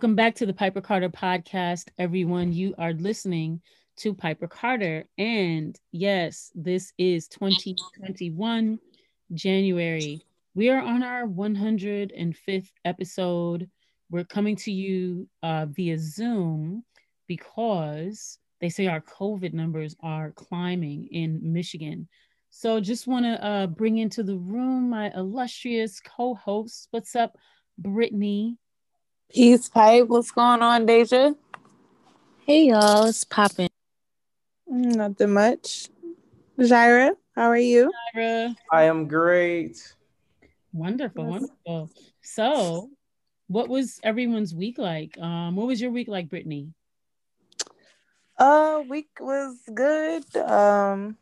Welcome back to the Piper Carter podcast, everyone. You are listening to Piper Carter. And yes, this is 2021, January. We are on our 105th episode. We're coming to you uh, via Zoom because they say our COVID numbers are climbing in Michigan. So just want to uh, bring into the room my illustrious co-host. What's up, Brittany? Peace pipe. What's going on, Deja? Hey y'all, it's popping. Nothing much. Jaira, how are you? Jaira. I am great. Wonderful, wonderful. So, what was everyone's week like? Um, what was your week like, Brittany? Uh, week was good. Um,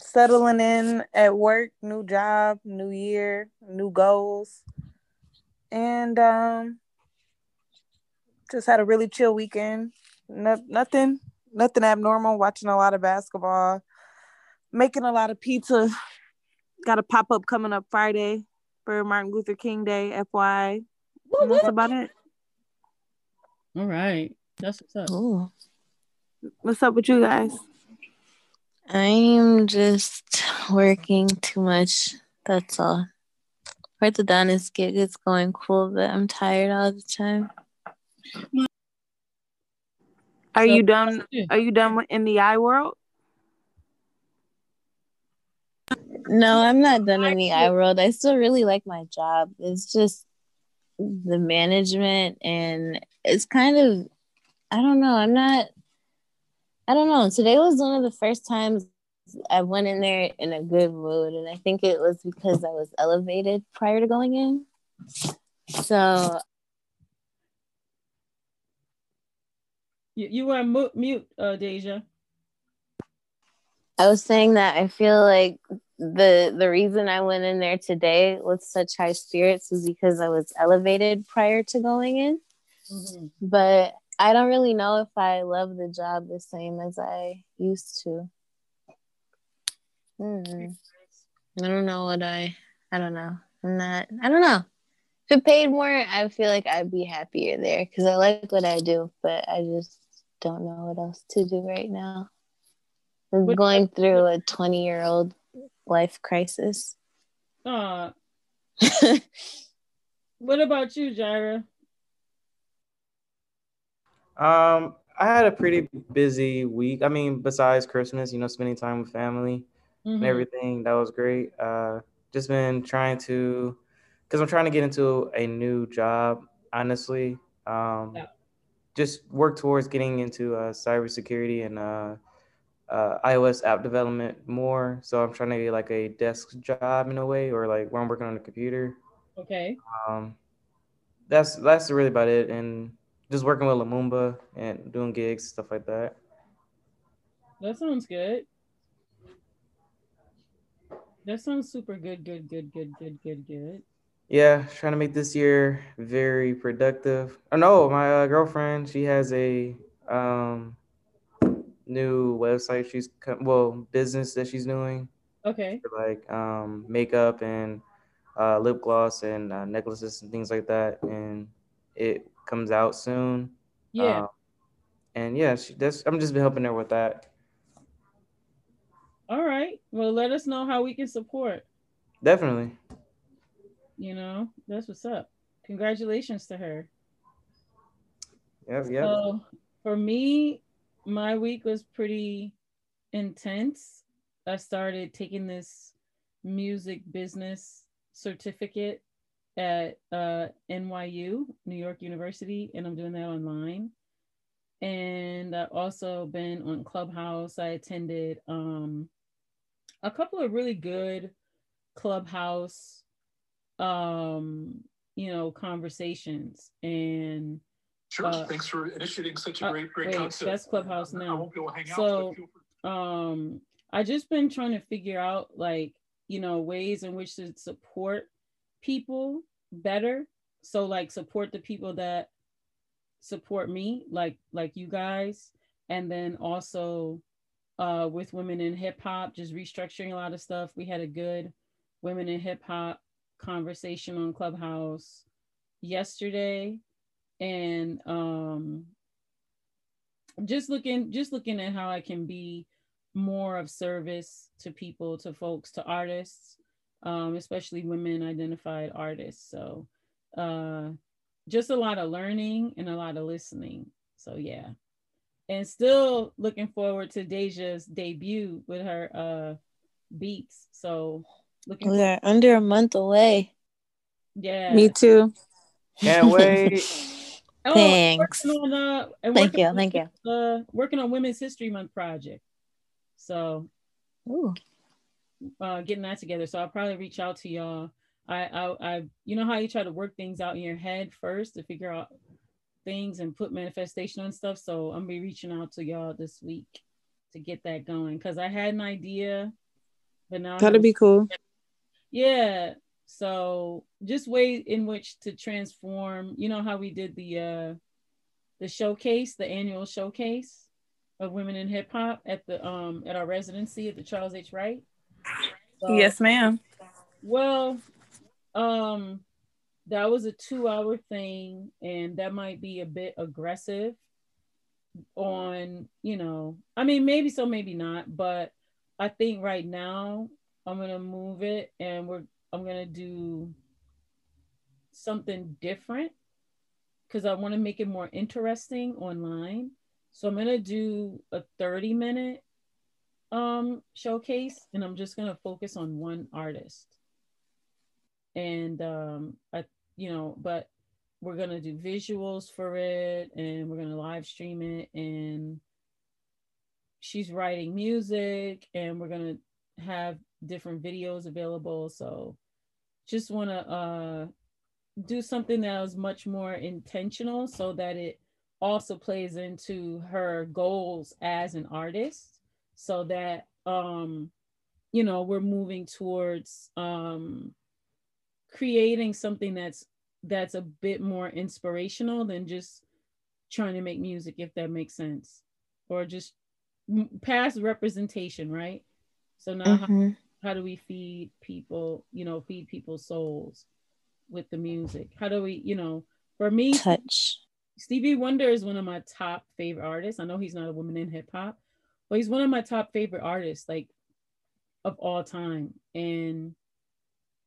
settling in at work, new job, new year, new goals, and um, just had a really chill weekend. No, nothing, nothing abnormal. Watching a lot of basketball, making a lot of pizza. Got a pop up coming up Friday for Martin Luther King Day. FY. And that's about it. All right, that's what's up. Ooh. What's up with you guys? I'm just working too much. That's all. Orthodontist gig is going cool, but I'm tired all the time. Are So- you done? Are you done in the eye world? No, I'm not done in the eye world. I still really like my job. It's just the management and it's kind of I don't know. I'm not I don't know. Today was one of the first times I went in there in a good mood and I think it was because I was elevated prior to going in. So You, you were mu- mute, uh, Deja. I was saying that I feel like the the reason I went in there today with such high spirits was because I was elevated prior to going in. But I don't really know if I love the job the same as I used to. Hmm. I don't know what I I don't know. I'm not I don't know. If it paid more, I feel like I'd be happier there because I like what I do, but I just don't know what else to do right now. I'm What- going through a 20 year old life crisis. Uh, what about you, Jaira? Um, I had a pretty busy week. I mean, besides Christmas, you know, spending time with family and Mhm. everything, that was great. Uh, just been trying to, because I'm trying to get into a new job, honestly. Um, Yeah. Just work towards getting into uh, cybersecurity and uh, uh, iOS app development more. So I'm trying to get like a desk job in a way, or like where I'm working on the computer. Okay. Um, that's that's really about it, and just working with Lumumba and doing gigs, stuff like that. That sounds good. That sounds super good, good, good, good, good, good, good. Yeah, trying to make this year very productive. Oh no, my uh, girlfriend, she has a um new website. She's well business that she's doing Okay. for like um makeup and uh, lip gloss and uh, necklaces and things like that, and it comes out soon. Yeah. Um, and yeah, she, that's I'm just been helping her with that. All right. Well, let us know how we can support. Definitely. You know, that's what's up. Congratulations to her. Yep, yep. So for me, my week was pretty intense. I started taking this music business certificate at uh, NYU, New York University, and I'm doing that online. And I've also been on Clubhouse. I attended um, a couple of really good clubhouse um you know conversations and Sure. Uh, Thanks for initiating such a uh, great, great wait, concept. That's Clubhouse now. I won't be able to hang so, out. um, I just been trying to figure out like you know ways in which to support people better. So like support the people that support me, like like you guys, and then also uh, with women in hip hop, just restructuring a lot of stuff. We had a good women in hip hop conversation on Clubhouse yesterday and um just looking just looking at how I can be more of service to people, to folks, to artists, um, especially women identified artists. So uh just a lot of learning and a lot of listening. So yeah. And still looking forward to Deja's debut with her uh beats. So looking We're under a month away. Yeah. Me too. Can't wait. Oh, Thanks. On, uh, thank you. On, thank you. Uh, working on Women's History Month project. So, Ooh. Uh, getting that together. So I'll probably reach out to y'all. I, I, I, you know how you try to work things out in your head first to figure out things and put manifestation on stuff. So I'm gonna be reaching out to y'all this week to get that going because I had an idea, but now that'd be cool. Yeah, so just ways in which to transform, you know how we did the uh the showcase, the annual showcase of women in hip hop at the um at our residency at the Charles H. Wright. So, yes, ma'am. Well, um that was a two hour thing and that might be a bit aggressive on, you know, I mean maybe so, maybe not, but I think right now I'm gonna move it and we're I'm gonna do something different because I want to make it more interesting online. So I'm gonna do a 30 minute um showcase and I'm just gonna focus on one artist. And um I you know, but we're gonna do visuals for it and we're gonna live stream it and she's writing music and we're gonna have different videos available. So just want to uh, do something that was much more intentional so that it also plays into her goals as an artist so that um you know we're moving towards um creating something that's that's a bit more inspirational than just trying to make music if that makes sense or just past representation right so now mm-hmm. How, do we feed people, you know, feed people's souls with the music? How do we, you know, for me, touch. Stevie Wonder is one of my top favorite artists. I know he's not a woman in hip hop, but he's one of my top favorite artists, like of all time. And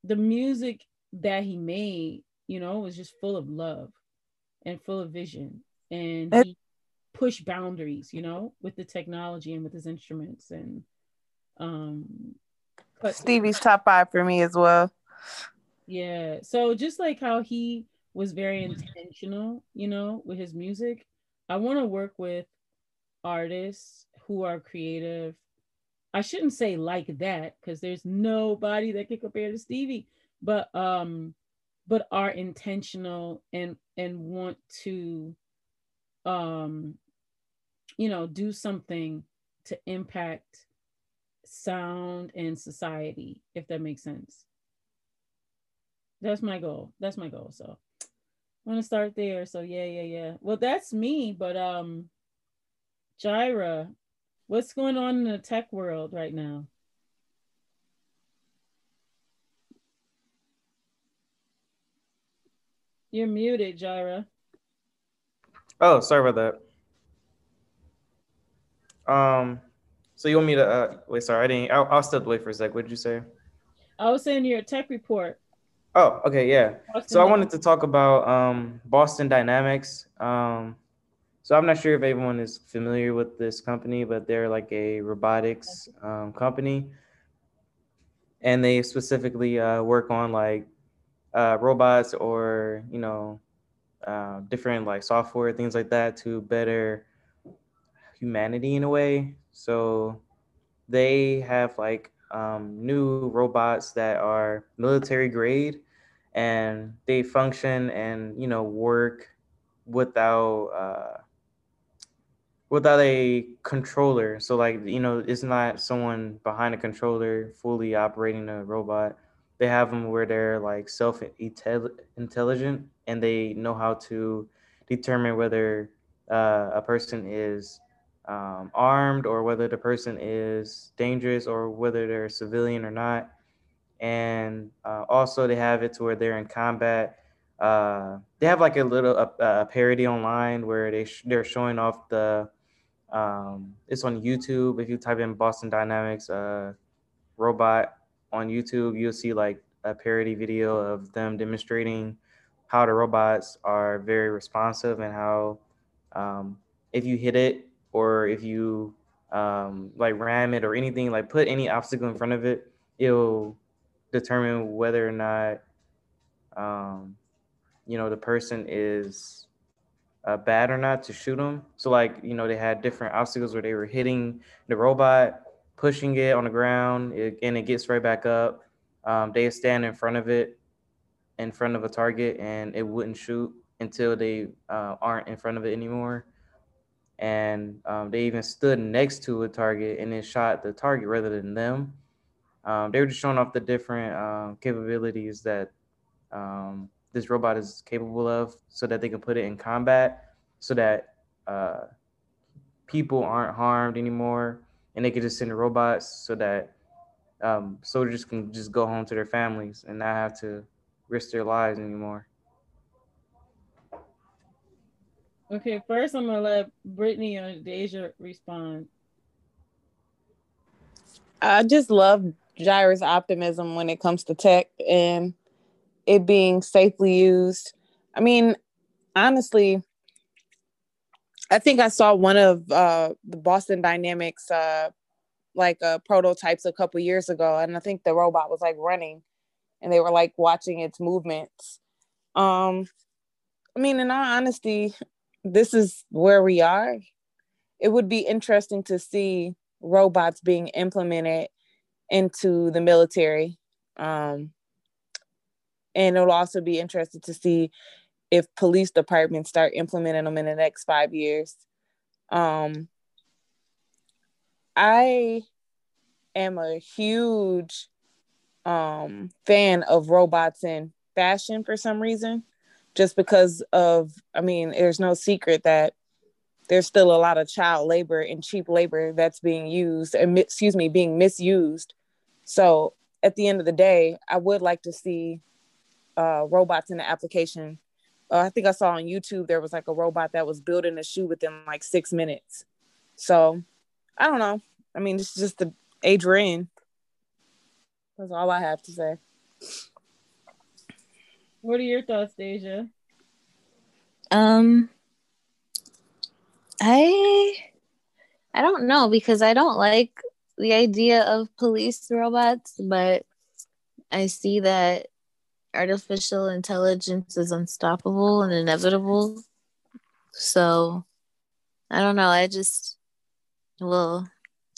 the music that he made, you know, was just full of love and full of vision. And he pushed boundaries, you know, with the technology and with his instruments. And um, but Stevie's top five for me as well. Yeah. So just like how he was very intentional, you know, with his music, I want to work with artists who are creative. I shouldn't say like that because there's nobody that can compare to Stevie, but um, but are intentional and and want to um, you know, do something to impact sound and society, if that makes sense. That's my goal. That's my goal. So I want to start there. So yeah, yeah, yeah. Well, that's me, but um Jaira, what's going on in the tech world right now? You're muted, Jaira. Oh, sorry about that. Um, so you want me to uh, wait? Sorry, I didn't. I'll, I'll step away for a sec. What did you say? I was saying your tech report. Oh, okay, yeah. Boston so I wanted to talk about um, Boston Dynamics. Um, so I'm not sure if everyone is familiar with this company, but they're like a robotics um, company, and they specifically uh, work on like uh, robots or you know uh, different like software things like that to better humanity in a way. So they have like um, new robots that are military grade and they function and you know work without uh, without a controller. So like you know, it's not someone behind a controller fully operating a robot. They have them where they're like self intelligent and they know how to determine whether uh, a person is um, armed or whether the person is dangerous or whether they're a civilian or not. And uh, also, they have it to where they're in combat. Uh, they have like a little a, a parody online where they sh- they're showing off the. Um, it's on YouTube. If you type in Boston Dynamics uh, robot on YouTube, you'll see like a parody video of them demonstrating how the robots are very responsive and how um, if you hit it or if you um, like ram it or anything, like put any obstacle in front of it, it'll determine whether or not um, you know the person is uh, bad or not to shoot them. So like you know they had different obstacles where they were hitting the robot, pushing it on the ground, it, and it gets right back up. Um, they stand in front of it, in front of a target, and it wouldn't shoot until they uh, aren't in front of it anymore and um, they even stood next to a target and then shot the target rather than them. Um, they were just showing off the different um, capabilities that um, this robot is capable of, so that they can put it in combat, so that uh, people aren't harmed anymore, and they can just send the robots so that um, soldiers can just go home to their families and not have to risk their lives anymore. Okay, first I'm gonna let Brittany or Deja respond. I just love Jaira's optimism when it comes to tech and it being safely used. I mean, honestly, I think I saw one of uh, the Boston Dynamics uh, like uh, prototypes a couple years ago, and I think the robot was like running, and they were like watching its movements. Um, I mean, in all honesty, this is where we are. It would be interesting to see robots being implemented into the military. Um, and it'll also be interesting to see if police departments start implementing them in the next five years. Um, I am a huge um, fan of robots in fashion for some reason just because of i mean there's no secret that there's still a lot of child labor and cheap labor that's being used and excuse me being misused. So at the end of the day i would like to see uh, robots in the application. Uh, i think i saw on youtube there was like a robot that was building a shoe within like six minutes. So i don't know. I mean it's just the age we're in. That's all i have to say what are your thoughts, Deja? Um, I I don't know because I don't like the idea of police robots, but I see that artificial intelligence is unstoppable and inevitable. So I don't know. I just will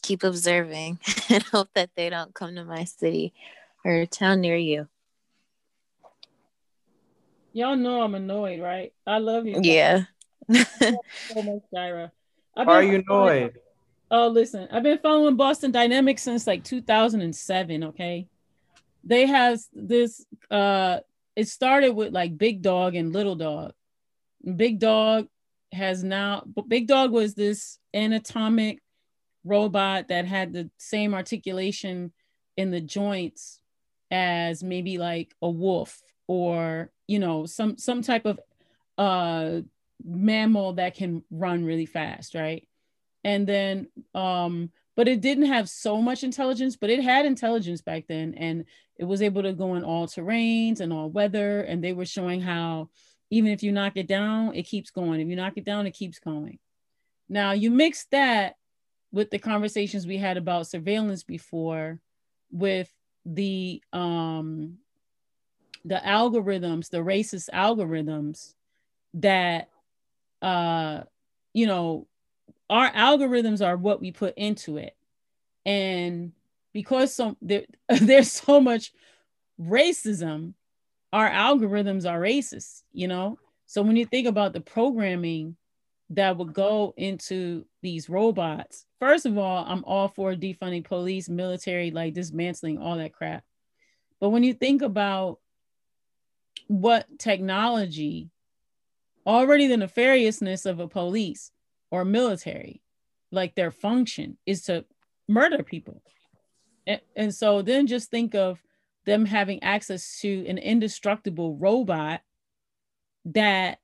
keep observing and hope that they don't come to my city or town near you. Y'all know I'm annoyed, right? I love you. Yeah. so much, Jaira. Are you annoyed? Oh, listen, I've been following Boston Dynamics since like 2007. Okay, they have this. Uh, it started with like Big Dog and Little Dog. Big Dog has now. Big Dog was this anatomic robot that had the same articulation in the joints as maybe like a wolf or you know some some type of uh mammal that can run really fast right? And then um but it didn't have so much intelligence but it had intelligence back then and it was able to go in all terrains and all weather and they were showing how even if you knock it down it keeps going. If you knock it down it keeps going. Now you mix that with the conversations we had about surveillance before with the um the algorithms, the racist algorithms that uh you know our algorithms are what we put into it. And because so there, there's so much racism, our algorithms are racist, you know? So when you think about the programming that would go into these robots, first of all, I'm all for defunding police, military, like dismantling all that crap. But when you think about what technology, already the nefariousness of a police or military, like their function is to murder people. And, and so then just think of them having access to an indestructible robot that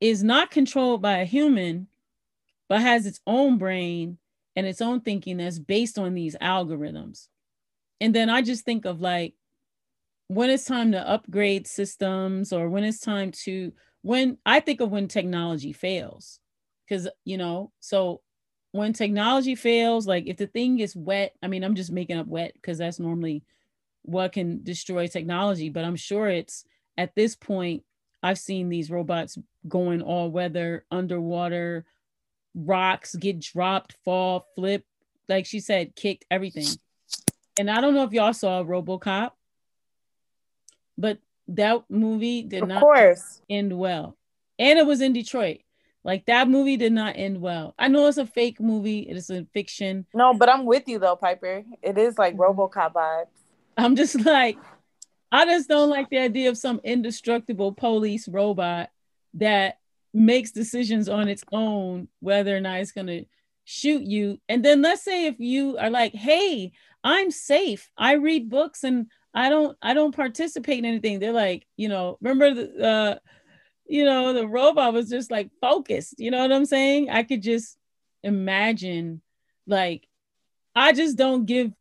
is not controlled by a human, but has its own brain and its own thinking that's based on these algorithms. And then I just think of like when it's time to upgrade systems or when it's time to, when I think of when technology fails, because, you know, so when technology fails, like if the thing is wet, I mean, I'm just making up wet because that's normally what can destroy technology, but I'm sure it's at this point, I've seen these robots going all weather, underwater, rocks get dropped, fall, flip, like she said, kicked, everything. And I don't know if y'all saw Robocop, but that movie did Of not course. end well. And it was in Detroit. Like that movie did not end well. I know it's a fake movie, it is a fiction. No, but I'm with you though, Piper. It is like mm-hmm. RoboCop vibes. I'm just like, I just don't like the idea of some indestructible police robot that makes decisions on its own whether or not it's gonna shoot you. And then let's say if you are like, hey, I'm safe. I read books and I don't I don't participate in anything. They're like, you know, remember the uh you know, the robot was just like focused. You know what I'm saying? I could just imagine, like, I just don't give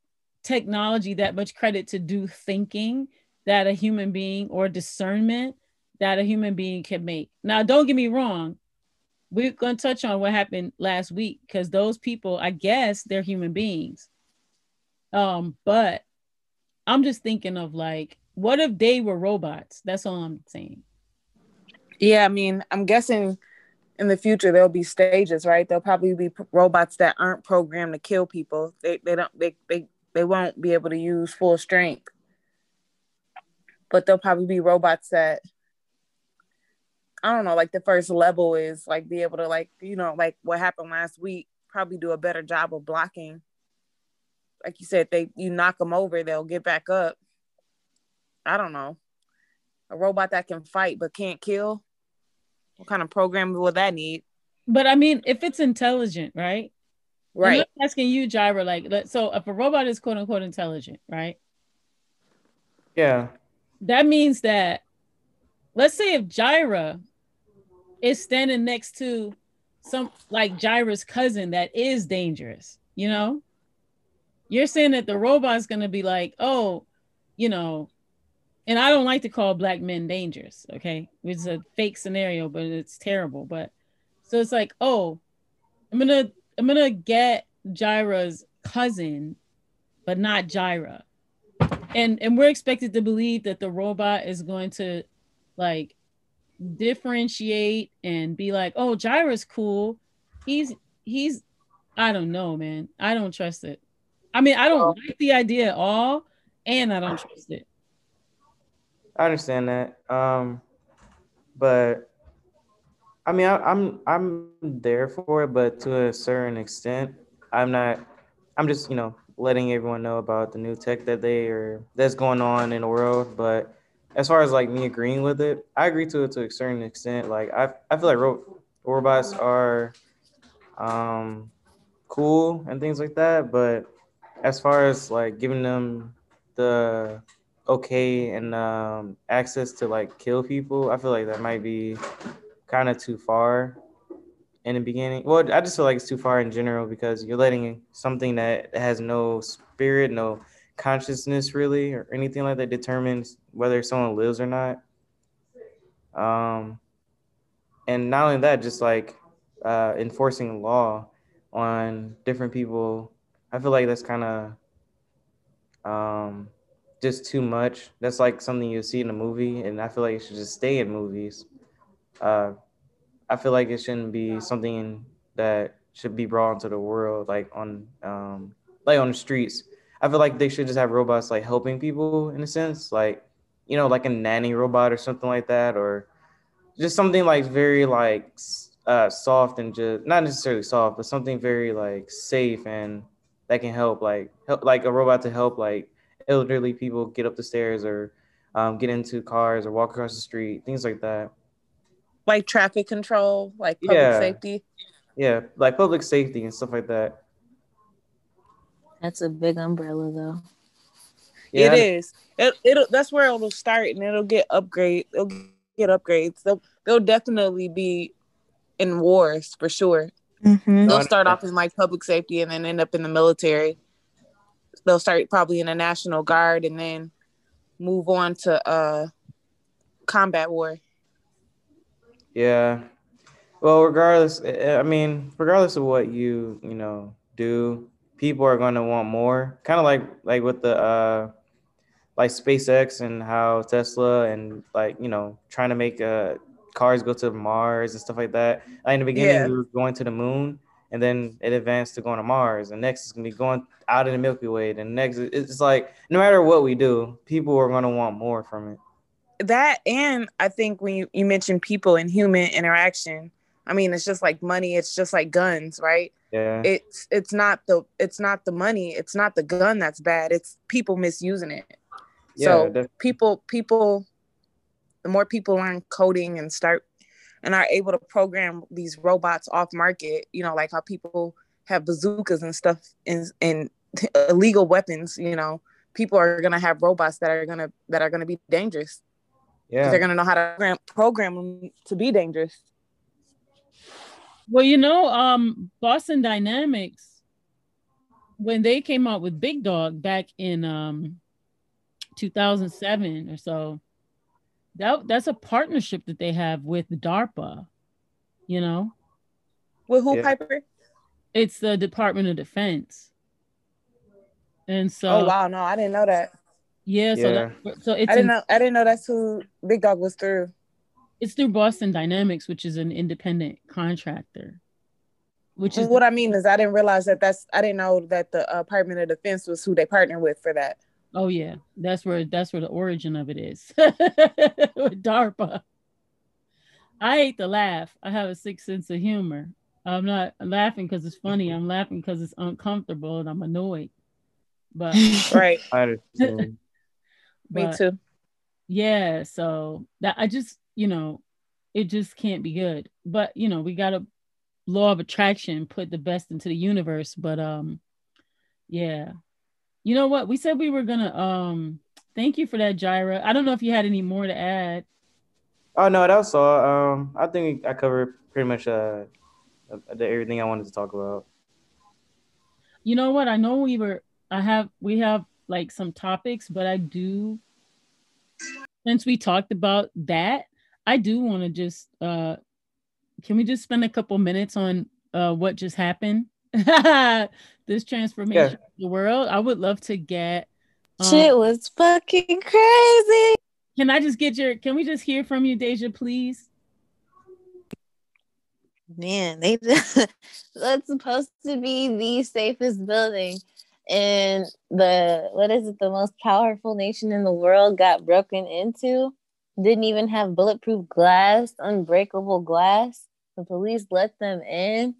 technology that much credit to do thinking that a human being or discernment that a human being can make. Now, don't get me wrong. We're going to touch on what happened last week because those people, I guess, they're human beings. Um, but I'm just thinking of like, what if they were robots? That's all I'm saying. Yeah, I mean, I'm guessing in the future there'll be stages, right? There'll probably be robots that aren't programmed to kill people. They they don't they they they won't be able to use full strength. But there'll probably be robots that I don't know, like the first level is like be able to like, you know, like what happened last week, probably do a better job of blocking. Like you said, they you knock them over, they'll get back up. I don't know. A robot that can fight but can't kill. What kind of programming will that need? But I mean, if it's intelligent, right? Right. I'm asking you, Jaira, like, so if a robot is quote unquote intelligent, right? Yeah. That means that, let's say if Jaira is standing next to some like Jaira's cousin that is dangerous, you know, you're saying that the robot's going to be like, oh, you know, and I don't like to call black men dangerous, okay? It's a fake scenario, but it's terrible. But so it's like, oh, I'm gonna I'm gonna get Jaira's cousin, but not Jaira. And and we're expected to believe that the robot is going to like differentiate and be like, oh, Jaira's cool. He's he's I don't know, man. I don't trust it. I mean, I don't like the idea at all, and I don't trust it. I understand that. Um, but I mean, I, I'm I'm there for it, but to a certain extent, I'm not. I'm just you know letting everyone know about the new tech that they are that's going on in the world. But as far as like me agreeing with it, I agree to it to a certain extent. Like I I feel like ro- robots are um cool and things like that, but as far as like giving them the okay and um, access to like kill people, I feel like that might be kind of too far in the beginning. Well, I just feel like it's too far in general because you're letting something that has no spirit, no consciousness really, or anything like that determines whether someone lives or not. Um, and not only that, just like uh, enforcing law on different people. I feel like that's kind of um, just too much. That's like something you see in a movie, and I feel like it should just stay in movies. Uh, I feel like it shouldn't be something that should be brought into the world, like on um, like on the streets. I feel like they should just have robots like helping people in a sense, like you know, like a nanny robot or something like that, or just something like very like uh, soft and just not necessarily soft, but something very like safe and that can help like help like a robot to help like elderly people get up the stairs or um, get into cars or walk across the street, things like that. Like traffic control, like public Yeah. safety. Yeah, like public safety and stuff like that. That's a big umbrella, though. Yeah, It is. It, it'll that's where it'll start and it'll get upgrade. It'll get upgrades. They'll they'll definitely be in wars for sure. Mm-hmm. They'll start off in like public safety and then end up in the military. They'll start probably in the National Guard and then move on to uh combat war. Yeah. Well, regardless, I I mean, regardless of what you, you know, do, people are going to want more. Kind of like like with the uh like SpaceX and how Tesla and like, you know, trying to make uh cars go to Mars and stuff like that. Like in the beginning Yeah. we were going to the moon and then it advanced to going to Mars and next is going to be going out in the Milky Way and next it's like no matter what we do, people are going to want more from it. That and I think when you, you mentioned people and human interaction, I mean it's just like money, it's just like guns, right? Yeah. It's it's not the it's not the money, it's not the gun that's bad, it's people misusing it. yeah, so def- people people the more people learn coding and start and are able to program these robots off market you know like how people have bazookas and stuff and, and illegal weapons you know people are going to have robots that are going to that are going to be dangerous. yeah. they're going to know how to program, program them to be dangerous Well, you know, um, Boston Dynamics, when they came out with Big Dog back in um 2007 or so, that that's a partnership that they have with DARPA. You know, with who Yeah. piper it's the Department of Defense. And so, oh wow no i didn't know that yeah, so Yeah. that, so it's i didn't in- know i didn't know that's who big dog was through it's through Boston Dynamics, which is an independent contractor. Which is what i mean is i didn't realize that that's i didn't know that the uh, department of defense was who they partner with for that Oh yeah, that's where that's where the origin of it is. With DARPA. I hate to laugh. I have a sick sense of humor. I'm not laughing because it's funny. I'm laughing because it's uncomfortable and I'm annoyed. But, right I understand. me too yeah, so that I just you know, it just can't be good. But you know, we got a law of attraction, put the best into the universe. But um, yeah, you know what? We said we were gonna um. Thank you for that, Jaira. I don't know if you had any more to add. Oh no, that was all. Um, I think I covered pretty much uh the, everything I wanted to talk about. You know what? I know we were. I have. We have like some topics, but I do. Since we talked about that, I do want to just. uh Can we just spend a couple minutes on uh what just happened? this transformation of the world. I would love to get. um, Shit was fucking crazy. Can I just get your? Can we just hear from you, Deja, please? Man, they just that's supposed to be the safest building. And the what is it, the most powerful nation in the world got broken into. Didn't even have bulletproof glass, unbreakable glass. The police let them in.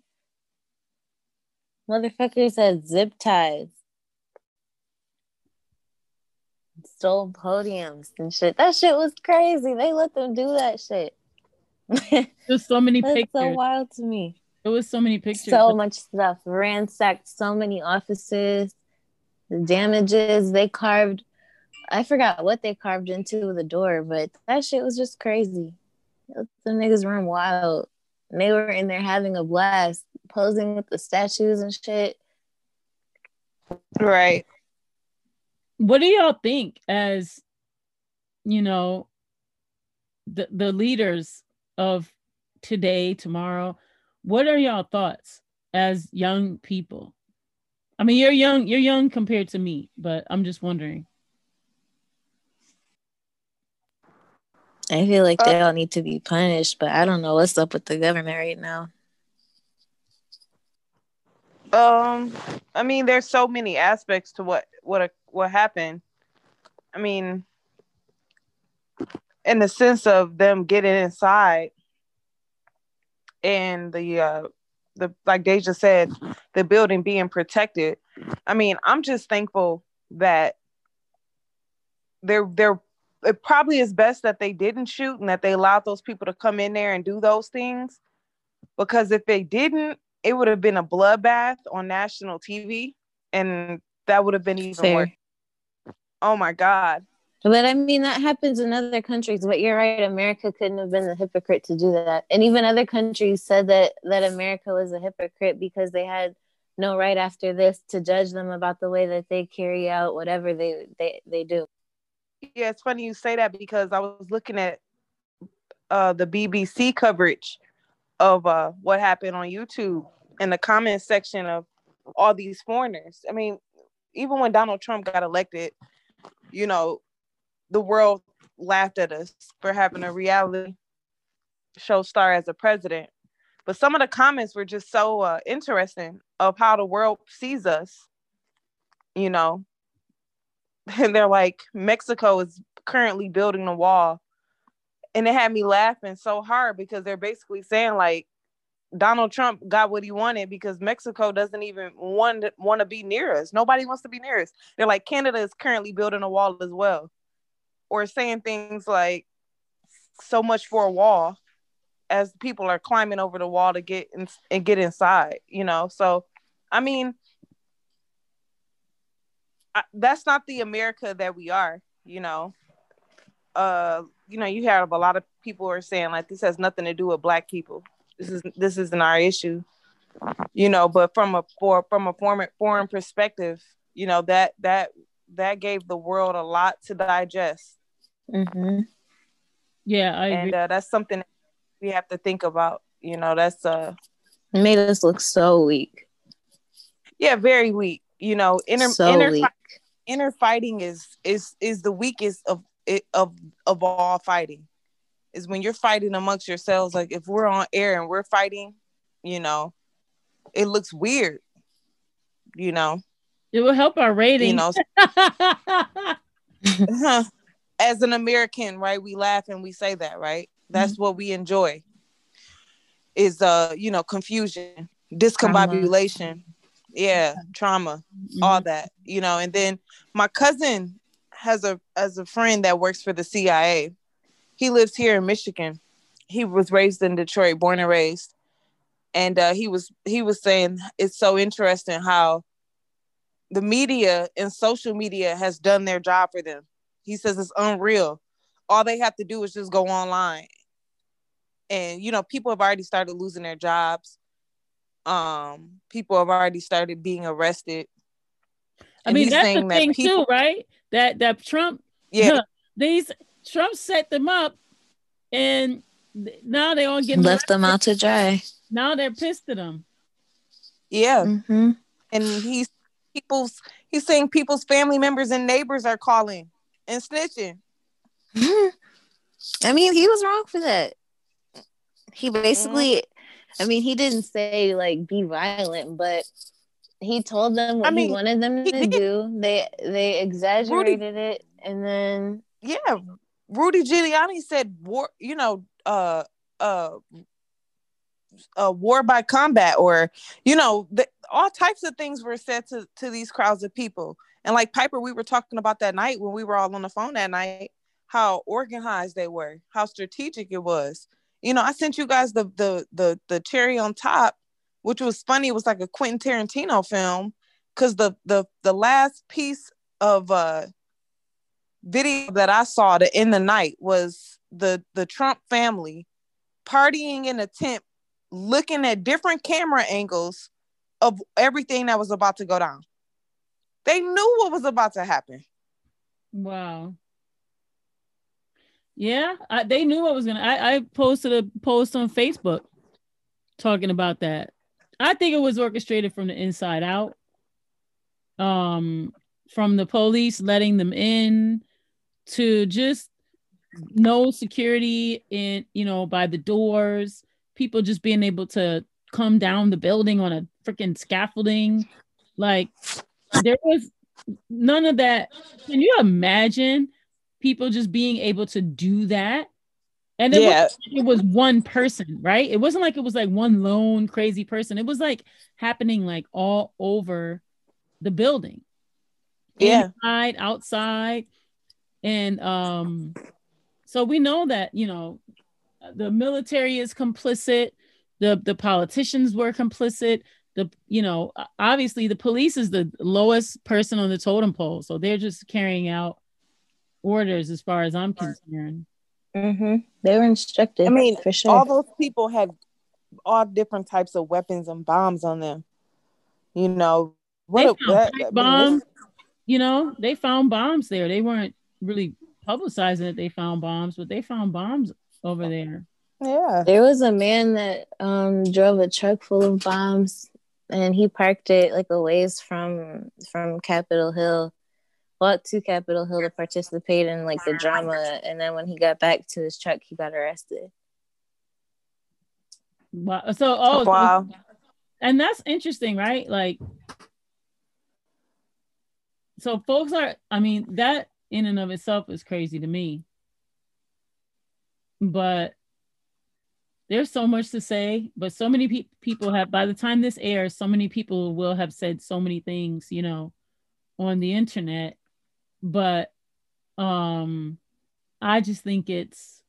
Motherfuckers had zip ties. Stole podiums and shit. That shit was crazy. They let them do that shit. There's so many That's pictures. so wild to me. It was so many pictures. So much stuff. Ransacked so many offices. The damages they carved. I forgot what they carved into the door, but that shit was just crazy. The niggas run wild. And they were in there having a blast, posing with the statues and shit. right what do y'all think as you know the the leaders of today tomorrow what are y'all thoughts as young people i mean you're young you're young compared to me but i'm just wondering I feel like they uh, all need to be punished, but I don't know what's up with the government right now. Um, I mean, there's so many aspects to what what what happened. I mean, in the sense of them getting inside and the uh the like Deja said, the building being protected. I mean, I'm just thankful that they're they're it probably is best that they didn't shoot and that they allowed those people to come in there and do those things because if they didn't it would have been a bloodbath on national tv and that would have been even Fair. worse oh my god But I mean, that happens in other countries. But you're right, America couldn't have been the hypocrite to do that. And even other countries said that that America was a hypocrite because they had no right after this to judge them about the way that they carry out whatever they they, they do. yeah it's funny you say that because i was looking at uh the bbc coverage of uh what happened on youtube in the comment section of all these foreigners. I mean even when donald trump got elected you know the world laughed at us for having a reality show star as a president. But some of the comments were just so uh, interesting of how the world sees us you know. And they're like mexico is currently building a wall and it had me laughing so hard because they're basically saying like donald trump got what he wanted because mexico doesn't even want want to be near us. Nobody wants to be near us. They're like canada is currently building a wall as well. Or saying things like so much for a wall as people are climbing over the wall to get in, and get inside you know? So i mean I, that's not the america that we are you know? Uh you know you have a lot of people who are saying like this has nothing to do with black people this is this isn't our issue you know but from a for from a foreign foreign perspective you know that that that gave the world a lot to digest Mm-hmm. Yeah, I agree. and uh, that's something we have to think about you know that's uh It made us look so weak. yeah very weak you know inner so inner inner fighting is is is the weakest of it of of all fighting is when you're fighting amongst yourselves like if we're on air and we're fighting you know it looks weird you know? It will help our rating. you know as an american right we laugh and we say that right? That's what we enjoy is uh you know confusion discombobulation yeah trauma all that you know? And then my cousin has a as a friend that works for the cia he lives here in michigan. He was raised in detroit born and raised. And uh, he was he was saying it's so interesting how the media and social media has done their job for them. He says it's unreal. All they have to do is just go online. And you know people have already started losing their jobs. Um people have already started being arrested. I And mean, that's the thing people- too, right? That that Trump, yeah these Trump set them up, and th- now they all get Left them out to dry. Now they're pissed at them. yeah Mm-hmm. and he's people's he's saying people's family members and neighbors are calling and snitching I mean, he was wrong for that. He basically, I mean, he didn't say like be violent, but he told them what I mean, he wanted them he to did. do. They they exaggerated it, and then yeah rudy giuliani said war you know uh uh uh, war by combat or you know the, all types of things were said to to these crowds of people and like piper we were talking about that night when we were all on the phone that night how organized they were how strategic it was you know i sent you guys the the the, the cherry on top which was funny it was like a quentin tarantino film because the the the last piece of uh video that i saw to end the night was the the trump family partying in a tent looking at different camera angles of everything that was about to go down. They knew what was about to happen. Wow. Yeah, I, they knew what was gonna. I, I posted a post on Facebook talking about that. I think it was orchestrated from the inside out. Um, from the police letting them in to just no security in, you know, by the doors. People just being able to come down the building on a freaking scaffolding. Like there was none of that. Can you imagine people just being able to do that? And it, Yeah. wasn't like it was one person, right? It wasn't like it was like one lone crazy person. It was like happening like all over the building. Yeah. Inside, outside. And um, so we know that, you know, the military is complicit, the the politicians were complicit, the you know, obviously the police is the lowest person on the totem pole. So they're just carrying out orders as far as I'm concerned. Hmm They were instructed. I mean, for sure. all those people had all different types of weapons and bombs on them. You know, what They a, found that, pipe bombs. You know, they found bombs there. They weren't really publicizing that they found bombs, but they found bombs over there. yeah. There was a man that um drove a truck full of bombs and he parked it like a ways from from Capitol Hill. Walked to Capitol Hill to participate in like the drama and then when he got back to his truck he got arrested. Wow. So, oh, so- wow. and that's interesting, right? Like, so folks are, I mean, that in and of itself is crazy to me. But there's so much to say, but so many pe- people have, by the time this airs, so many people will have said so many things, you know, on the internet. But um, I just think it's,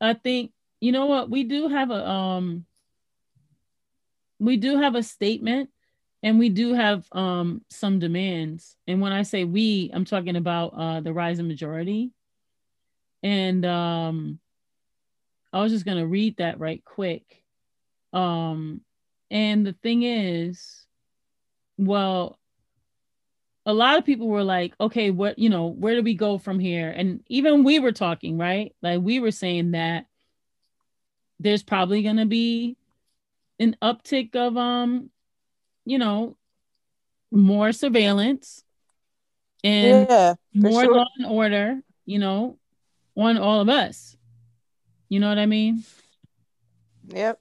I think, you know what, we do have a, um, we do have a statement and we do have um some demands. And when i say we i'm talking about uh the rising majority. And um i was just going to read that right quick. Um and the thing is well a lot of people were like okay what you know where do we go from here and even we were talking right like we were saying that there's probably going to be an uptick of um you know more surveillance and yeah. more sure. law and order you know on all of us you know what i mean Yep.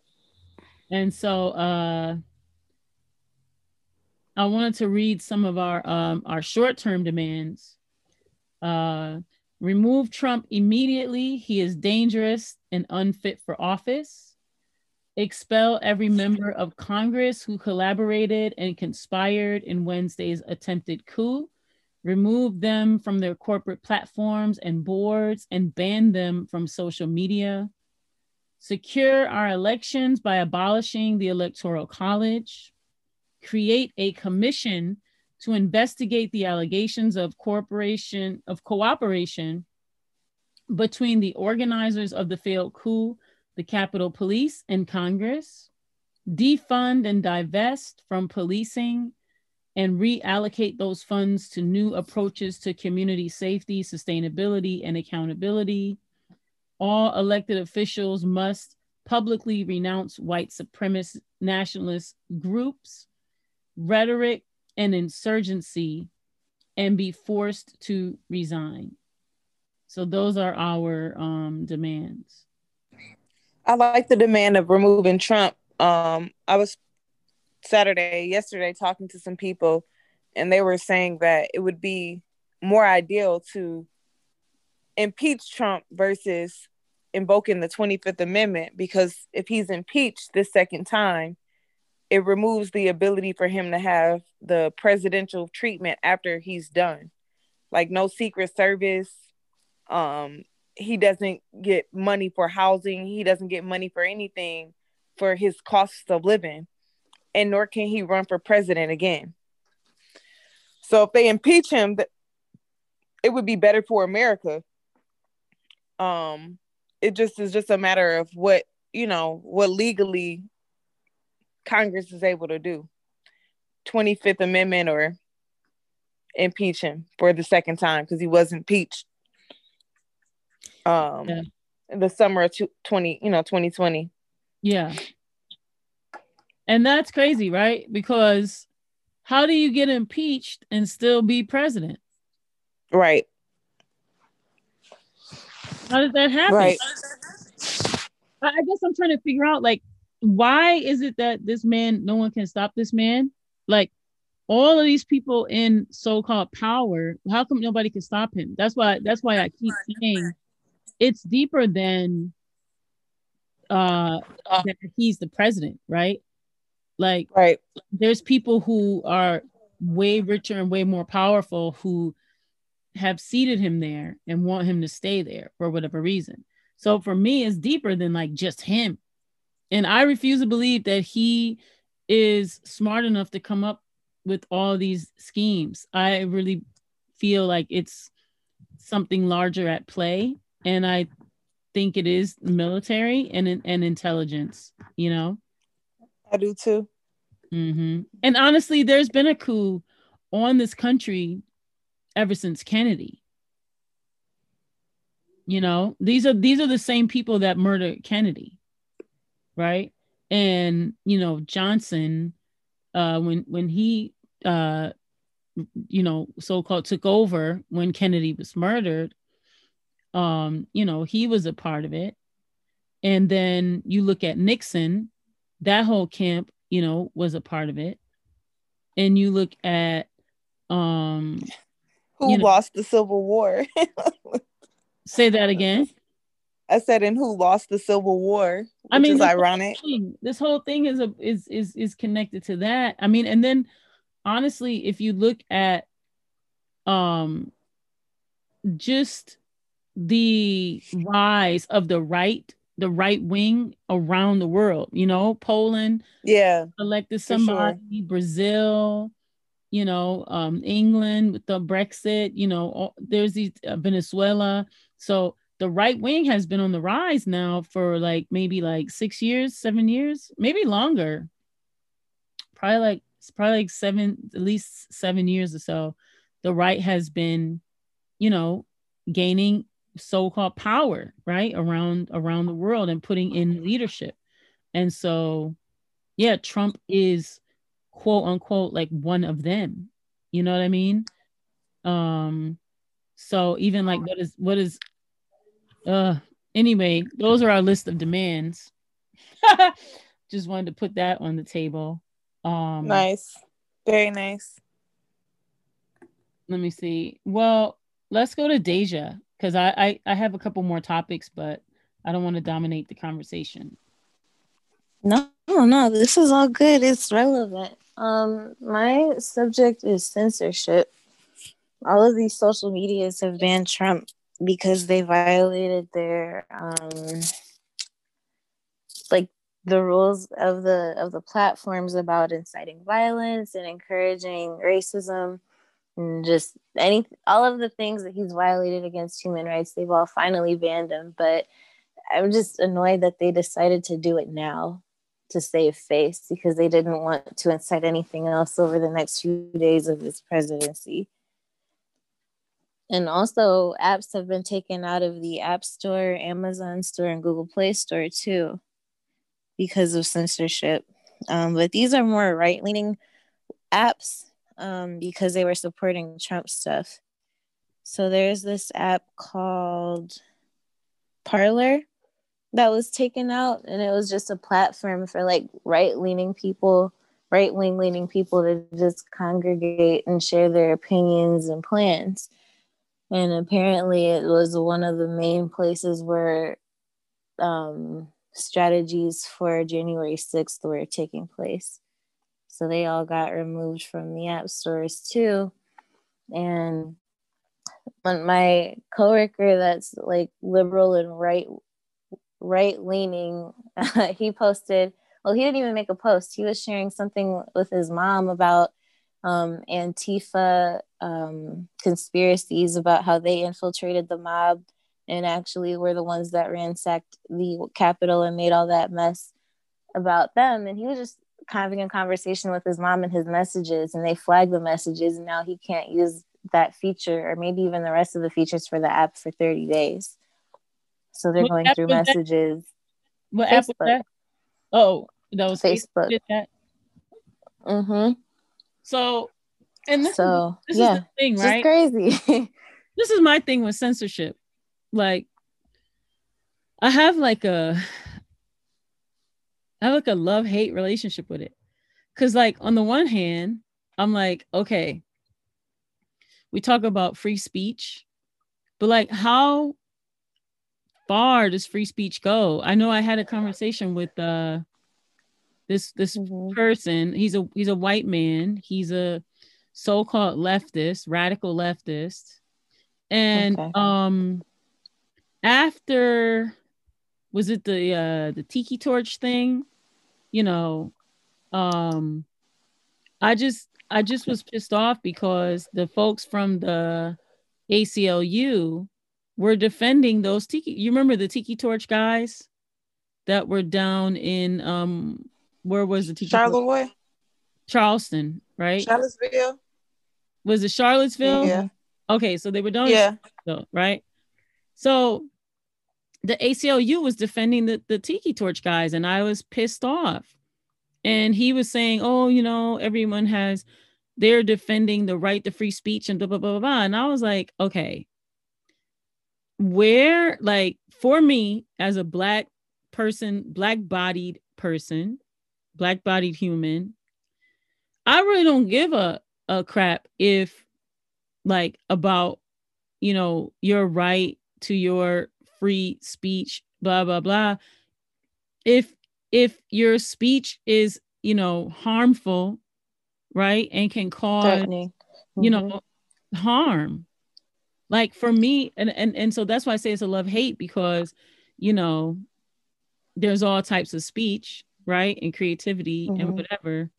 and so uh i wanted to read some of our um our short-term demands. Uh remove trump immediately. He is dangerous and unfit for office. Expel every member of Congress who collaborated and conspired in Wednesday's attempted coup, remove them from their corporate platforms and boards, and ban them from social media, secure our elections by abolishing the Electoral College, create a commission to investigate the allegations of of cooperation between the organizers of the failed coup the Capitol Police and Congress, defund and divest from policing, and reallocate those funds to new approaches to community safety, sustainability, and accountability. All elected officials must publicly renounce white supremacist nationalist groups, rhetoric, and insurgency, and be forced to resign. So, those are our um, demands. I like the demand of removing Trump. Um, I was Saturday, yesterday, talking to some people, and they were saying that it would be more ideal to impeach Trump versus invoking the 25th Amendment because if he's impeached this second time, it removes the ability for him to have the presidential treatment after he's done. Like no secret service, um, he doesn't get money for housing. He doesn't get money for anything for his costs of living and nor can he run for president again. So if they impeach him it would be better for america. Um it just is just a matter of what you know what legally congress is able to do 25th amendment or impeach him for the second time because he was impeached um Yeah. in the summer of tw- 20 you know 2020 Yeah. And that's crazy, right? Because how do you get impeached and still be president? right How did that happen? right I guess I'm trying to figure out like why is it that this man, no one can stop this man? Like all of these people in so-called power, how come nobody can stop him? That's why that's why I keep saying it's deeper than uh that he's the president, right? Like Right. there's people who are way richer and way more powerful who have seated him there and want him to stay there for whatever reason. So for me, it's deeper than like just him. And I refuse to believe that he is smart enough to come up with all these schemes. I really feel like it's something larger at play. And I think it is military and, and intelligence, you know? I do too. hmm And honestly, there's been a coup on this country ever since Kennedy. You know, these are these are the same people that murdered Kennedy, right? And you know, Johnson, uh, when when he uh, you know, so-called took over when Kennedy was murdered, um, you know, he was a part of it. And then you look at Nixon, that whole camp, you know, was a part of it. And you look at um Who You know- lost the Civil War? say that again. I said, and who lost the Civil War? I mean, is this whole ironic. thing- this whole thing is a is is is connected to that. I mean, and then honestly, if you look at um just the rise of the right, the right wing around the world, you know, Poland Yeah, elected For sure. somebody, Brazil, you know, um, England with the Brexit, you know, all, there's these uh, Venezuela. So the right wing has been on the rise now for like maybe like six years, seven years, maybe longer. Probably like it's probably like seven, at least seven years or so. The right has been, you know, gaining so-called power right around around the world and putting in leadership. And so yeah, Trump is quote unquote like one of them. You know what I mean? Um so even like what is what is uh anyway, those are our list of demands. Just wanted to put that on the table. Um nice, very nice. let me see. Well, let's go to Deja because I, I I have a couple more topics, but I don't want to dominate the conversation. No, no, this is all good. It's relevant. Um, my subject is censorship. All of these social medias have banned Trump because they violated their um like the rules of the of the platforms about inciting violence and encouraging racism and just any all of the things that he's violated against human rights they've all finally banned him but i'm just annoyed that they decided to do it now to save face because they didn't want to incite anything else over the next few days of his presidency. And also, apps have been taken out of the App Store, Amazon Store, and Google Play Store too because of censorship. Um, but these are more right leaning apps um, because they were supporting Trump stuff. So there's this app called Parler that was taken out and it was just a platform for like right leaning people right wing leaning people to just congregate and share their opinions and plans and apparently it was one of the main places where um, strategies for january 6th were taking place so they all got removed from the app stores too and when my coworker that's like liberal and right right leaning, he posted, well, he didn't even make a post. He was sharing something with his mom about um, Antifa um, conspiracies about how they infiltrated the mob and actually were the ones that ransacked the Capitol and made all that mess about them. And he was just having a conversation with his mom and his messages, and they flagged the messages, and now he can't use that feature or maybe even the rest of the features for the app for 30 days. So they're What going through was that? messages. What app was that? Oh, that was Facebook. Facebook. Mm-hmm. So, and this, So is, this yeah, is the thing, right? crazy. this is my thing with censorship. Like, I have like a I have like a love hate relationship with it. Cause like on the one hand, I'm like, okay, we talk about free speech, but like how far does free speech go? I know I had a conversation with uh this this Mhm. person. He's a he's a white man. He's a so-called leftist, radical leftist. And Okay. um after was it the uh the tiki torch thing? You know, um I just I just was pissed off because the folks from the ACLU were defending those tiki. You remember the tiki torch guys that were down in um where was the teacher? torch? Charlotte, Charleston, right? Charlottesville. was it Charlottesville? Yeah. Okay, so they were down in Yeah. Right? So the ACLU was defending the, the Tiki Torch guys, and I was pissed off. And he was saying, Oh, you know, everyone has they're defending the right to free speech and blah blah blah blah. blah. And I was like, okay, where like for me as a black person, black bodied person, black bodied human, I really don't give a, a crap if like about you know your right to your free speech blah blah blah. If if your speech is you know harmful right and can cause Threatening. you know mm-hmm. harm. Like for me and and and so that's why i say it's a love hate because you know there's all types of speech right? And creativity Mhm. and whatever.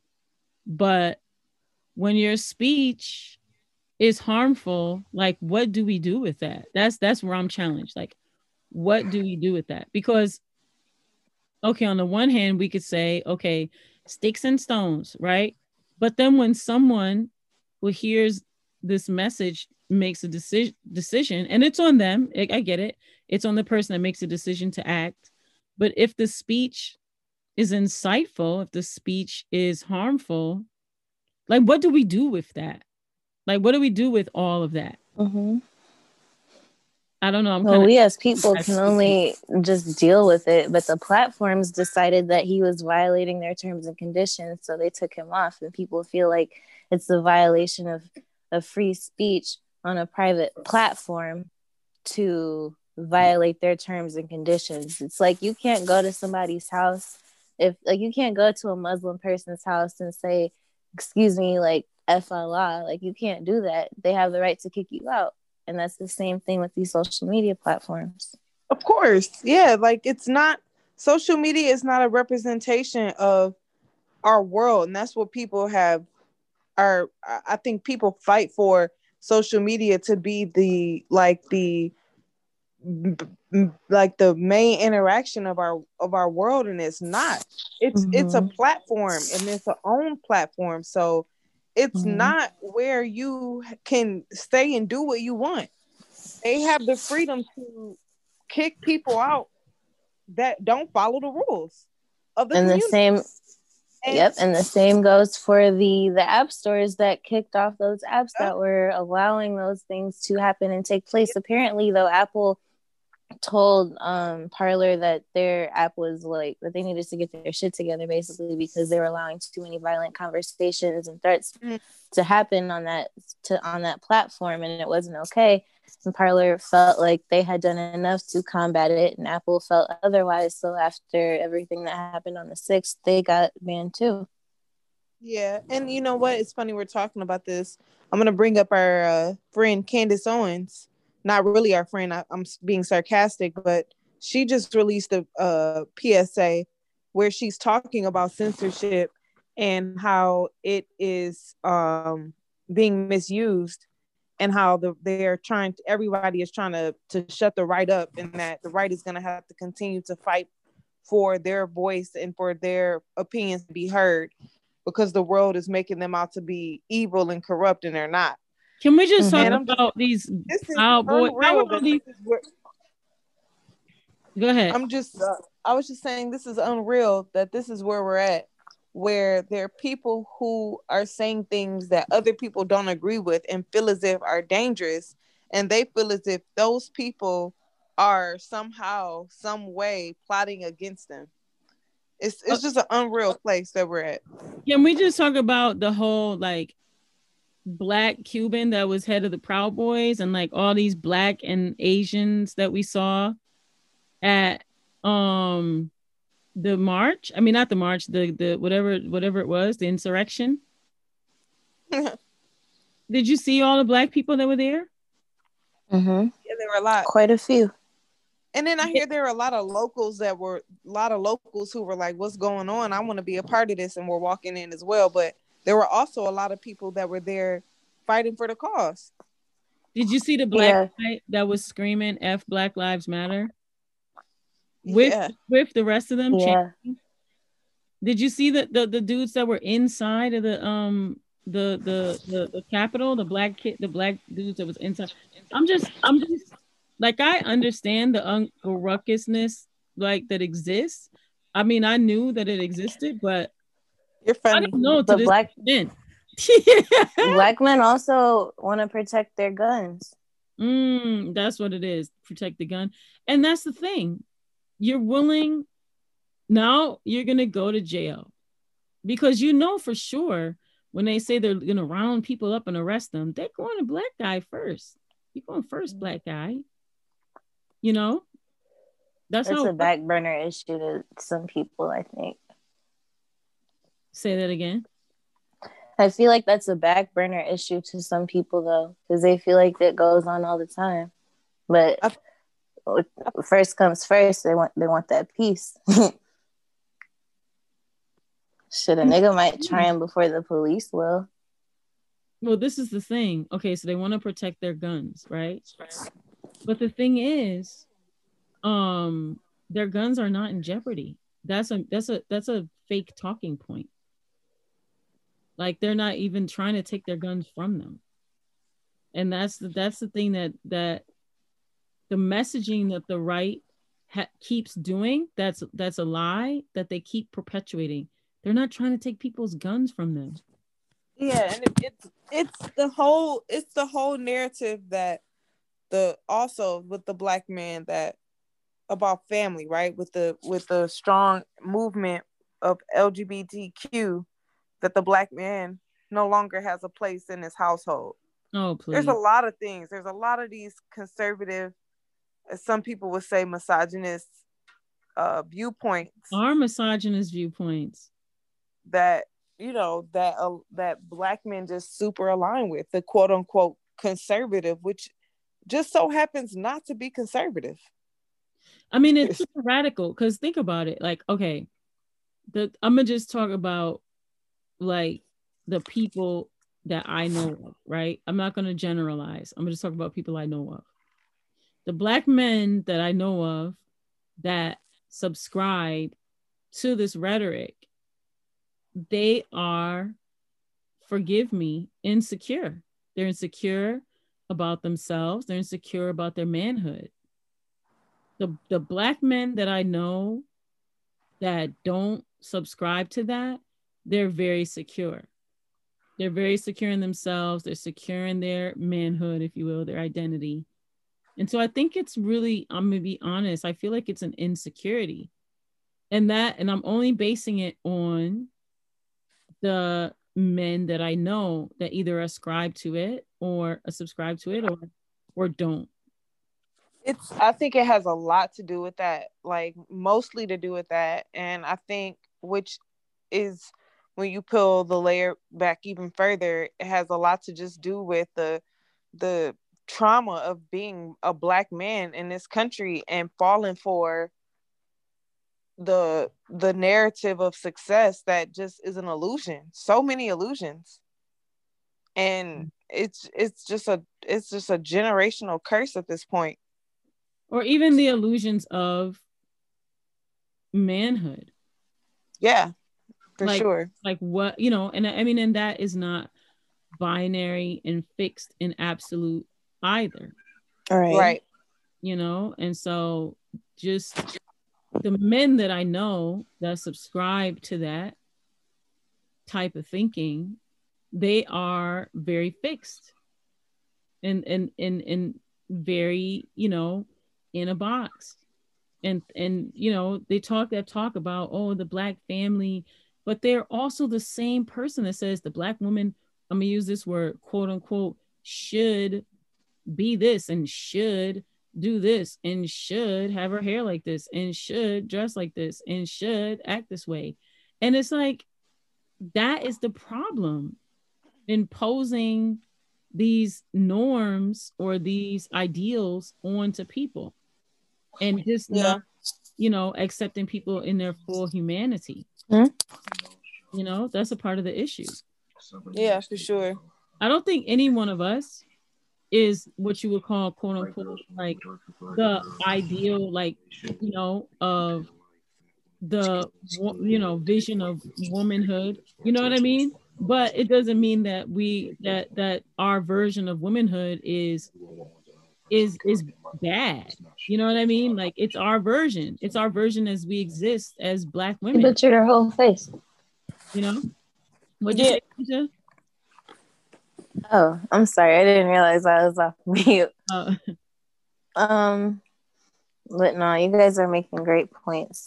But when your speech is harmful like what do we do with that? That's that's where i'm challenged. Like what do we do with that? Because okay on the one hand we could say okay sticks and stones right? But then when someone who hears this message makes a decision decision and it's on them I, I get it. It's on the person that makes a decision to act. But if the speech is insightful if the speech is harmful like what do we do with that like what do we do with all of that Mhm. i don't know i'm Well, we as people can only just deal with it, but the platforms decided that he was violating their terms and conditions, so they took him off. And people feel like it's a violation of, of free speech on a private platform to violate their terms and conditions. It's like you can't go to somebody's house if like you can't go to a Muslim person's house and say, "Excuse me, like F Allah," like you can't do that. They have the right to kick you out. And that's the same thing with these social media platforms. Of course. Yeah. Like it's not social media is not a representation of our world. And that's what people have are I think people fight for social media to be the like the like the main interaction of our of our world and it's not. It's it's a Mhm. platform and it's a own platform so it's Mhm. not where you can stay and do what you want. They have the freedom to kick people out that don't follow the rules of the and the same And- yep and the same goes for the the app stores that kicked off those apps that were allowing those things to happen and take place. Apparently though apple told um parler that their app was like that they needed to get their shit together basically because they were allowing too many violent conversations and threats Mm. to happen on that to on that platform and it wasn't okay and parler felt like they had done enough to combat it and apple felt otherwise so after everything that happened on the 6th they got banned too Yeah, and you know what? It's funny we're talking about this. I'm gonna bring up our uh, friend Candace Owens. Not really our friend. I, I'm being sarcastic, but she just released a, uh PSA where she's talking about censorship and how it is um, being misused, and how the they're trying. To, everybody is trying to to shut the right up, and that the right is gonna have to continue to fight for their voice and for their opinions to be heard because the world is making them out to be evil and corrupt and they're not. Can we just talk I'm about these This is Proud Boy- unreal. Proud that this is where- go ahead I'm just, uh, I was just saying, this is unreal that this is where we're at, where there are people who are saying things that other people don't agree with and feel as if are dangerous, and they feel as if those people are somehow, some way plotting against them. It's it's just an unreal place that we're at. Can we just talk about the whole like black Cuban that was head of the Proud Boys and like all these black and Asians that we saw at um the march? I mean not the march, the the whatever whatever it was, the insurrection. Did you see all the black people that were there? Mm-hmm. Yeah, there were a lot. Quite a few. And then I hear there were a lot of locals that were a lot of locals who were like, "What's going on? I want to be a part of this," and we're walking in as well. But there were also a lot of people that were there fighting for the cause. Did you see the black Yeah. guy that was screaming "F Black Lives Matter"? With yeah, with the rest of them, Yeah. chanting? Did you see the, the the dudes that were inside of the um the the the, the Capitol, the black kid, the black dudes that was inside? I'm just I'm just like I understand the Uncle Ruckusness like that exists. I mean, I knew that it existed, but you're I funny. didn't know to The this black men. black men also want to protect their guns. Mm, that's what it is. Protect the gun. And that's the thing. You're willing now you're gonna go to jail. Because you know for sure when they say they're gonna round people up and arrest them, they're going to black guy first. You're going first, black guy. You know? That's It's how a back burner issue to some people, I think. Say that again. I feel like that's a back burner issue to some people though, because they feel like that goes on all the time. But I- first comes first, they want they want that peace. Should a nigga might try him before the police will. Well, this is the thing. Okay, so they want to protect their guns, right? But the thing is, um, their guns are not in jeopardy. That's a that's a that's a fake talking point. Like they're not even trying to take their guns from them. And that's the that's the thing that that the messaging that the right ha- keeps doing that's that's a lie that they keep perpetuating. They're not trying to take people's guns from them. Yeah, and it, it's it's the whole it's the whole narrative that the also with the black man that about family, right? With the with the strong movement of LGBTQ that the black man no longer has a place in his household. Oh, please. There's a lot of things. There's a lot of these conservative, as some people would say, misogynist uh, viewpoints Our misogynist viewpoints. that you know that uh, that black men just super align with the quote unquote conservative, which just so happens not to be conservative. I mean, it's super radical because think about it. Like, okay, the I'm gonna just talk about like the people that I know of, right? I'm not gonna generalize. I'm gonna talk about people I know of. The black men that I know of that subscribe to this rhetoric, they are, forgive me, insecure. They're insecure about themselves. They're insecure about their manhood the the black men that I know that don't subscribe to that, they're very secure. They're very secure in themselves. They're secure in their manhood, if you will, their identity. And so I think it's really, I'm gonna be honest, I feel like it's an insecurity. And that, and I'm only basing it on the men that I know that either ascribe to it or uh, subscribe to it or or don't. It's I think it has a lot to do with that, like mostly to do with that. And I think which is when you peel the layer back even further, it has a lot to just do with the the trauma of being a black man in this country and falling for the the narrative of success that just is an illusion. So many illusions. And mm. it's it's just a it's just a generational curse at this point. or even the illusions of manhood Yeah, for Like- sure. like what you know and i mean and that is not binary and fixed and absolute either All right. Right. you know and so just the men that i know that subscribe to that type of thinking they are very fixed and and and and very you know in a box and and you know they talk that talk about oh the black family but they're also the same person that says the black woman i'm gonna use this word quote unquote should be this and should do this and should have her hair like this and should dress like this and should act this way and it's like that is the problem imposing these norms or these ideals onto people and just Yeah. not, you know, accepting people in their full humanity. Hmm? You know, that's a part of the issue. Yeah, for sure. I don't think any one of us is what you would call quote unquote like the ideal, like, you know, of the you know vision of womanhood you know what i mean but it doesn't mean that we that that our version of womanhood is is is bad you know what i mean like it's our version it's our version as we exist as black You women butchered her whole face. you know what you Yeah. say Oh, I'm sorry. I didn't realize I was off mute. Uh, Um, but no, you guys are making great points.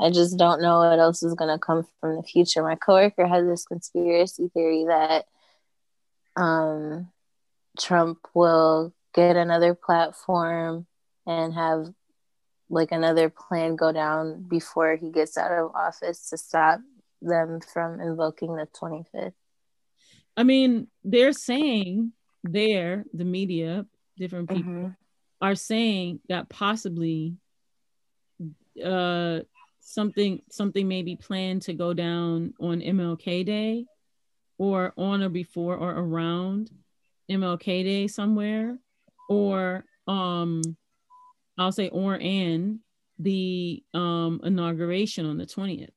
I just don't know what else is gonna come from the future. My coworker has this conspiracy theory that um Trump will get another platform and have like another plan go down before he gets out of office to stop them from invoking the 25th. i mean they're saying there the media different people Mhm. are saying that possibly uh something something may be planned to go down on MLK Day or on or before or around MLK Day somewhere or um I'll say or and the um inauguration on the 20th.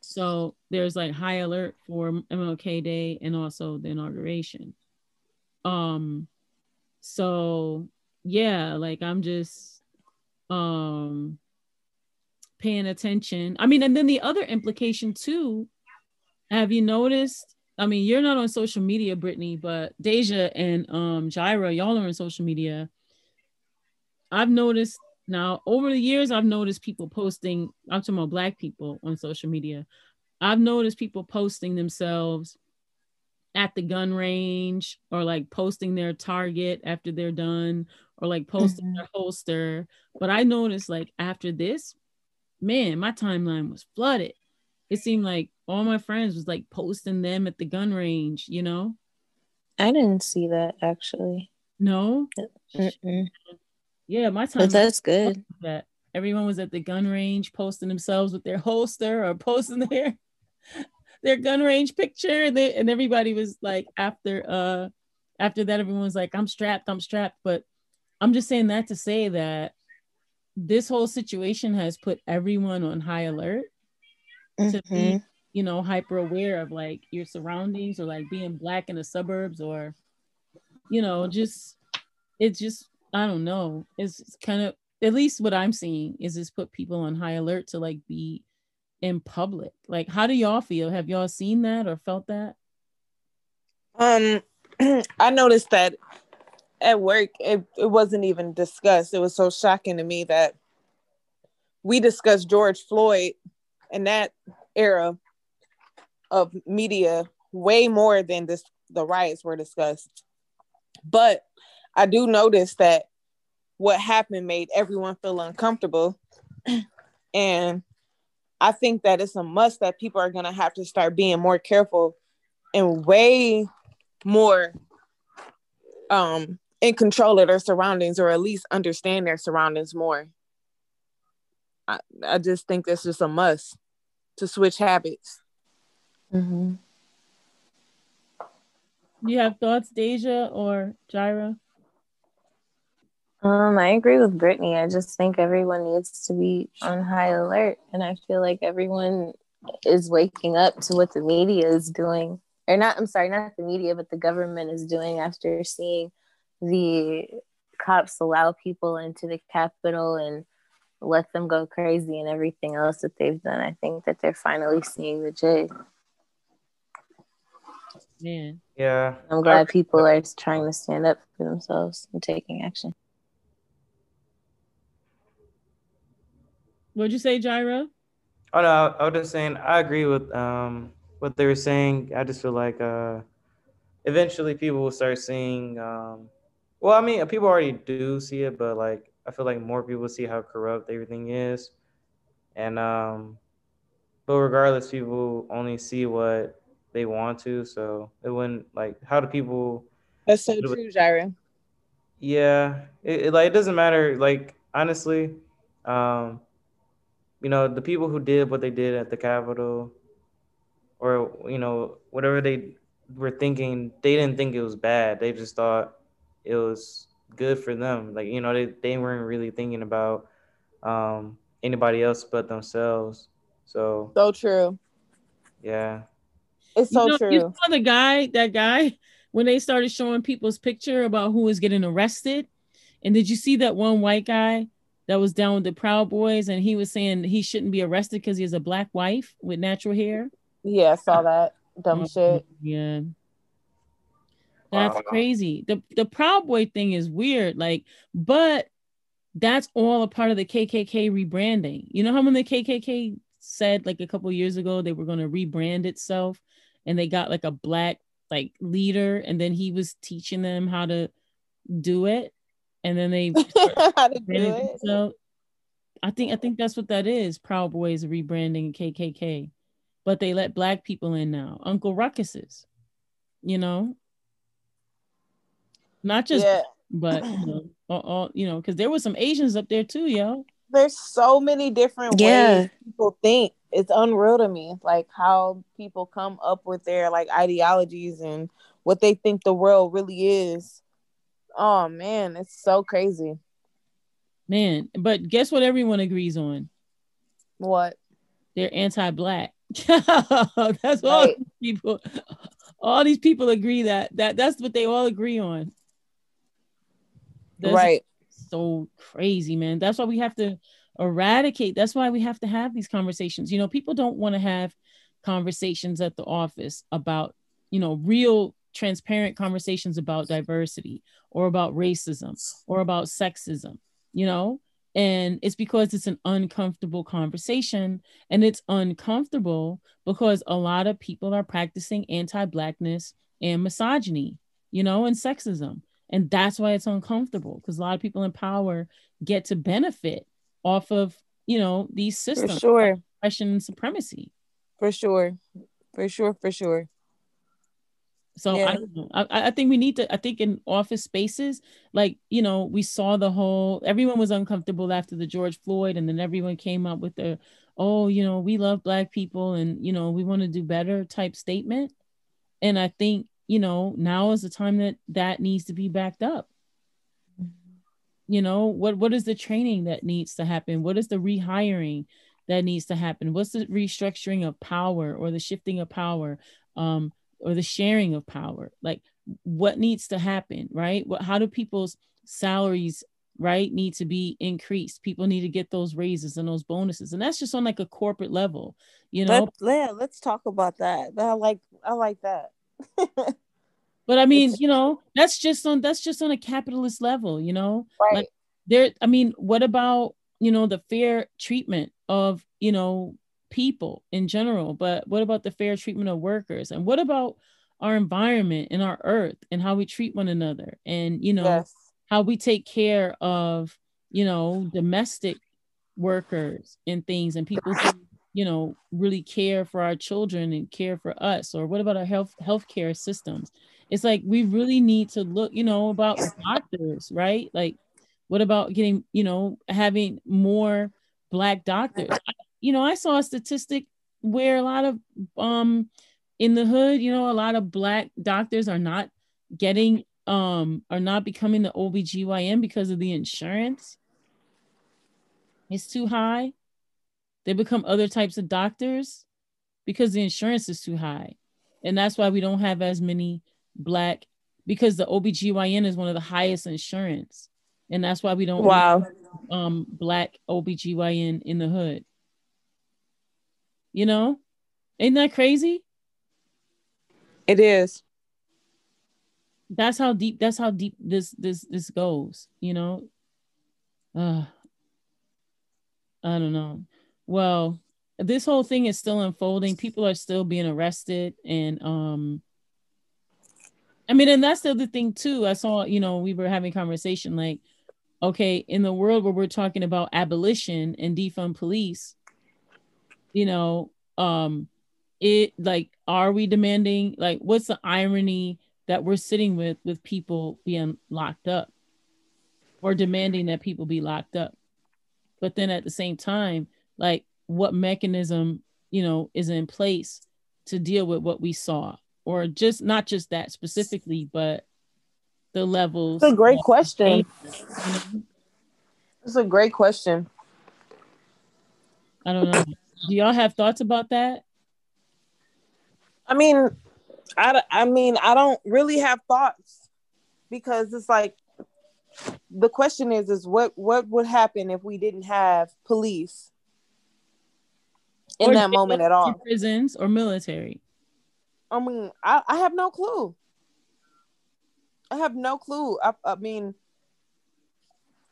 So there's like high alert for MLK Day and also the inauguration. Um so yeah, like I'm just um paying attention. I mean, and then the other implication too, have you noticed? I mean, you're not on social media, Brittany, but Deja and um Jaira, y'all are on social media. I've noticed now over the years, I've noticed people posting, I'm talking about black people on social media. I've noticed people posting themselves at the gun range or like posting their target after they're done or like posting their holster. But I noticed like after this, man, my timeline was flooded. It seemed like all my friends was like posting them at the gun range, you know? I didn't see that actually. No? Mm-mm. Yeah, my But that's good. that everyone was at the gun range posting themselves with their holster or posting their their gun range picture and, they, and everybody was like after uh after that everyone was like i'm strapped i'm strapped but i'm just saying that to say that this whole situation has put everyone on high alert to be Mhm. you know hyper aware of like your surroundings or like being black in the suburbs or you know just it's just i don't know it's, it's kind of at least what i'm seeing is this put people on high alert to like be in public like how do y'all feel have y'all seen that or felt that Um, I noticed that at work, it, it wasn't even discussed. It was so shocking to me that we discussed George Floyd and that era of media way more than this the riots were discussed. But I do notice that what happened made everyone feel uncomfortable. And I think that it's a must that people are gonna have to start being more careful and way more um in control of their surroundings or at least understand their surroundings more. I, I just think that's just a must to switch habits. Mhm. you have thoughts deja or jaira Um, I agree with Brittany. I just think everyone needs to be on high alert, and I feel like everyone is waking up to what the media is doing, or not. I'm sorry, not the media, but the government is doing after seeing the cops allow people into the Capitol and let them go crazy and everything else that they've done. I think that they're finally seeing the jig. man Yeah. I'm glad people are trying to stand up for themselves and taking action. What'd you say, Jaira? Oh no, I, I was just saying I agree with um what they were saying. I just feel like uh eventually people will start seeing um well I mean people already do see it, but like I feel like more people see how corrupt everything is. And um but regardless, people only see what they want to. So it wouldn't like how do people That's so true, Jaira. yeah, it, it, like it doesn't matter. Like honestly, um, you know, the people who did what they did at the Capitol, or you know, whatever they were thinking, they didn't think it was bad. They just thought it was good for them. Like you know, they they weren't really thinking about um, anybody else but themselves. So So true. yeah, It's so you know, true. You saw the guy, that guy, when they started showing people's picture about who was getting arrested. And did you see that one white guy that was down with the Proud Boys and he was saying he shouldn't be arrested because he has a black wife with natural hair? yeah, I saw that. Dumb Oh, shit. Yeah. That's Wow. crazy. The the Proud Boy thing is weird. Like, but that's all a part of the KKK rebranding. You know how when the KKK said like a couple years ago they were going to rebrand itself and they got like a black like leader and then he was teaching them how to do it and then they How to do it. themselves. I think I think that's what that is. Proud Boys rebranding KKK, but they let black people in now. Uncle Ruckus's, you know, not just yeah. but you know, all, all you know, because there was some Asians up there too, yo. There's so many different Yeah. ways people think. It's unreal to me, like how people come up with their like ideologies and what they think the world really is. Oh man, it's so crazy. Man, but guess what? Everyone agrees on What? they're anti-black. that's all Right. these people. All these people agree that that that's what they all agree on. That's right. so crazy, man. That's why we have to eradicate. That's why we have to have these conversations. You know, people don't want to have conversations at the office about, you know, real transparent conversations about diversity or about racism or about sexism, you know? And it's because it's an uncomfortable conversation and it's uncomfortable because a lot of people are practicing anti-blackness and misogyny, you know, and sexism. And that's why it's uncomfortable because a lot of people in power get to benefit off of, you know, these For systems, sure. oppression and supremacy. For sure. For sure. For sure. So Yeah. I, don't know. I I think we need to. I think in office spaces, like you know, we saw the whole. Everyone was uncomfortable after the George Floyd, and then everyone came up with the, oh, you know, we love black people, and you know, we want to do better type statement. And I think you know now is the time that that needs to be backed up. You know what? What is the training that needs to happen? What is the rehiring that needs to happen? What's the restructuring of power or the shifting of power? Um, or the sharing of power like what needs to happen right what how do people's salaries right need to be increased people need to get those raises and those bonuses and that's just on like a corporate level you know Let, yeah, let's talk about that. I like I like that. But i mean you know that's just on that's just on a capitalist level you know right. Like, there i mean what about you know the fair treatment of you know people in general but what about the fair treatment of workers and what about our environment and our earth and how we treat one another and you know yes. how we take care of you know domestic workers and things and people who you know really care for our children and care for us or what about our health healthcare systems? It's like we really need to look you know about doctors right? Like what about getting you know having more black doctors? You know i saw a statistic where a lot of um in the hood you know a lot of black doctors are not getting um are not becoming the OBGYN because of the insurance. It's too high they become other types of doctors because the insurance is too high and that's why we don't have as many black because the OBGYN is one of the highest insurance and that's why we don't Wow. um black OBGYN in the hood. You know? Ain't that crazy? It is. That's how deep that's how deep this this this goes, you know? Uh I don't know. Well, this whole thing is still unfolding. People are still being arrested, and um, I mean, and that's the other thing too. I saw, you know, we were having conversation like, okay, in the world where we're talking about abolition and defund police, you know, um, it like, are we demanding like, what's the irony that we're sitting with with people being locked up, or demanding that people be locked up, but then at the same time, like, what mechanism, you know, is in place to deal with what we saw or just not just that specifically, but the levels. It's a great question. It's a great question. I don't know. Do y'all have thoughts about that? I mean, I, I mean, I don't really have thoughts because it's like the question is is what what would happen if we didn't have police in Or that moment at all? Prisons or military? I mean, I, I have no clue. I have no clue. I, I mean,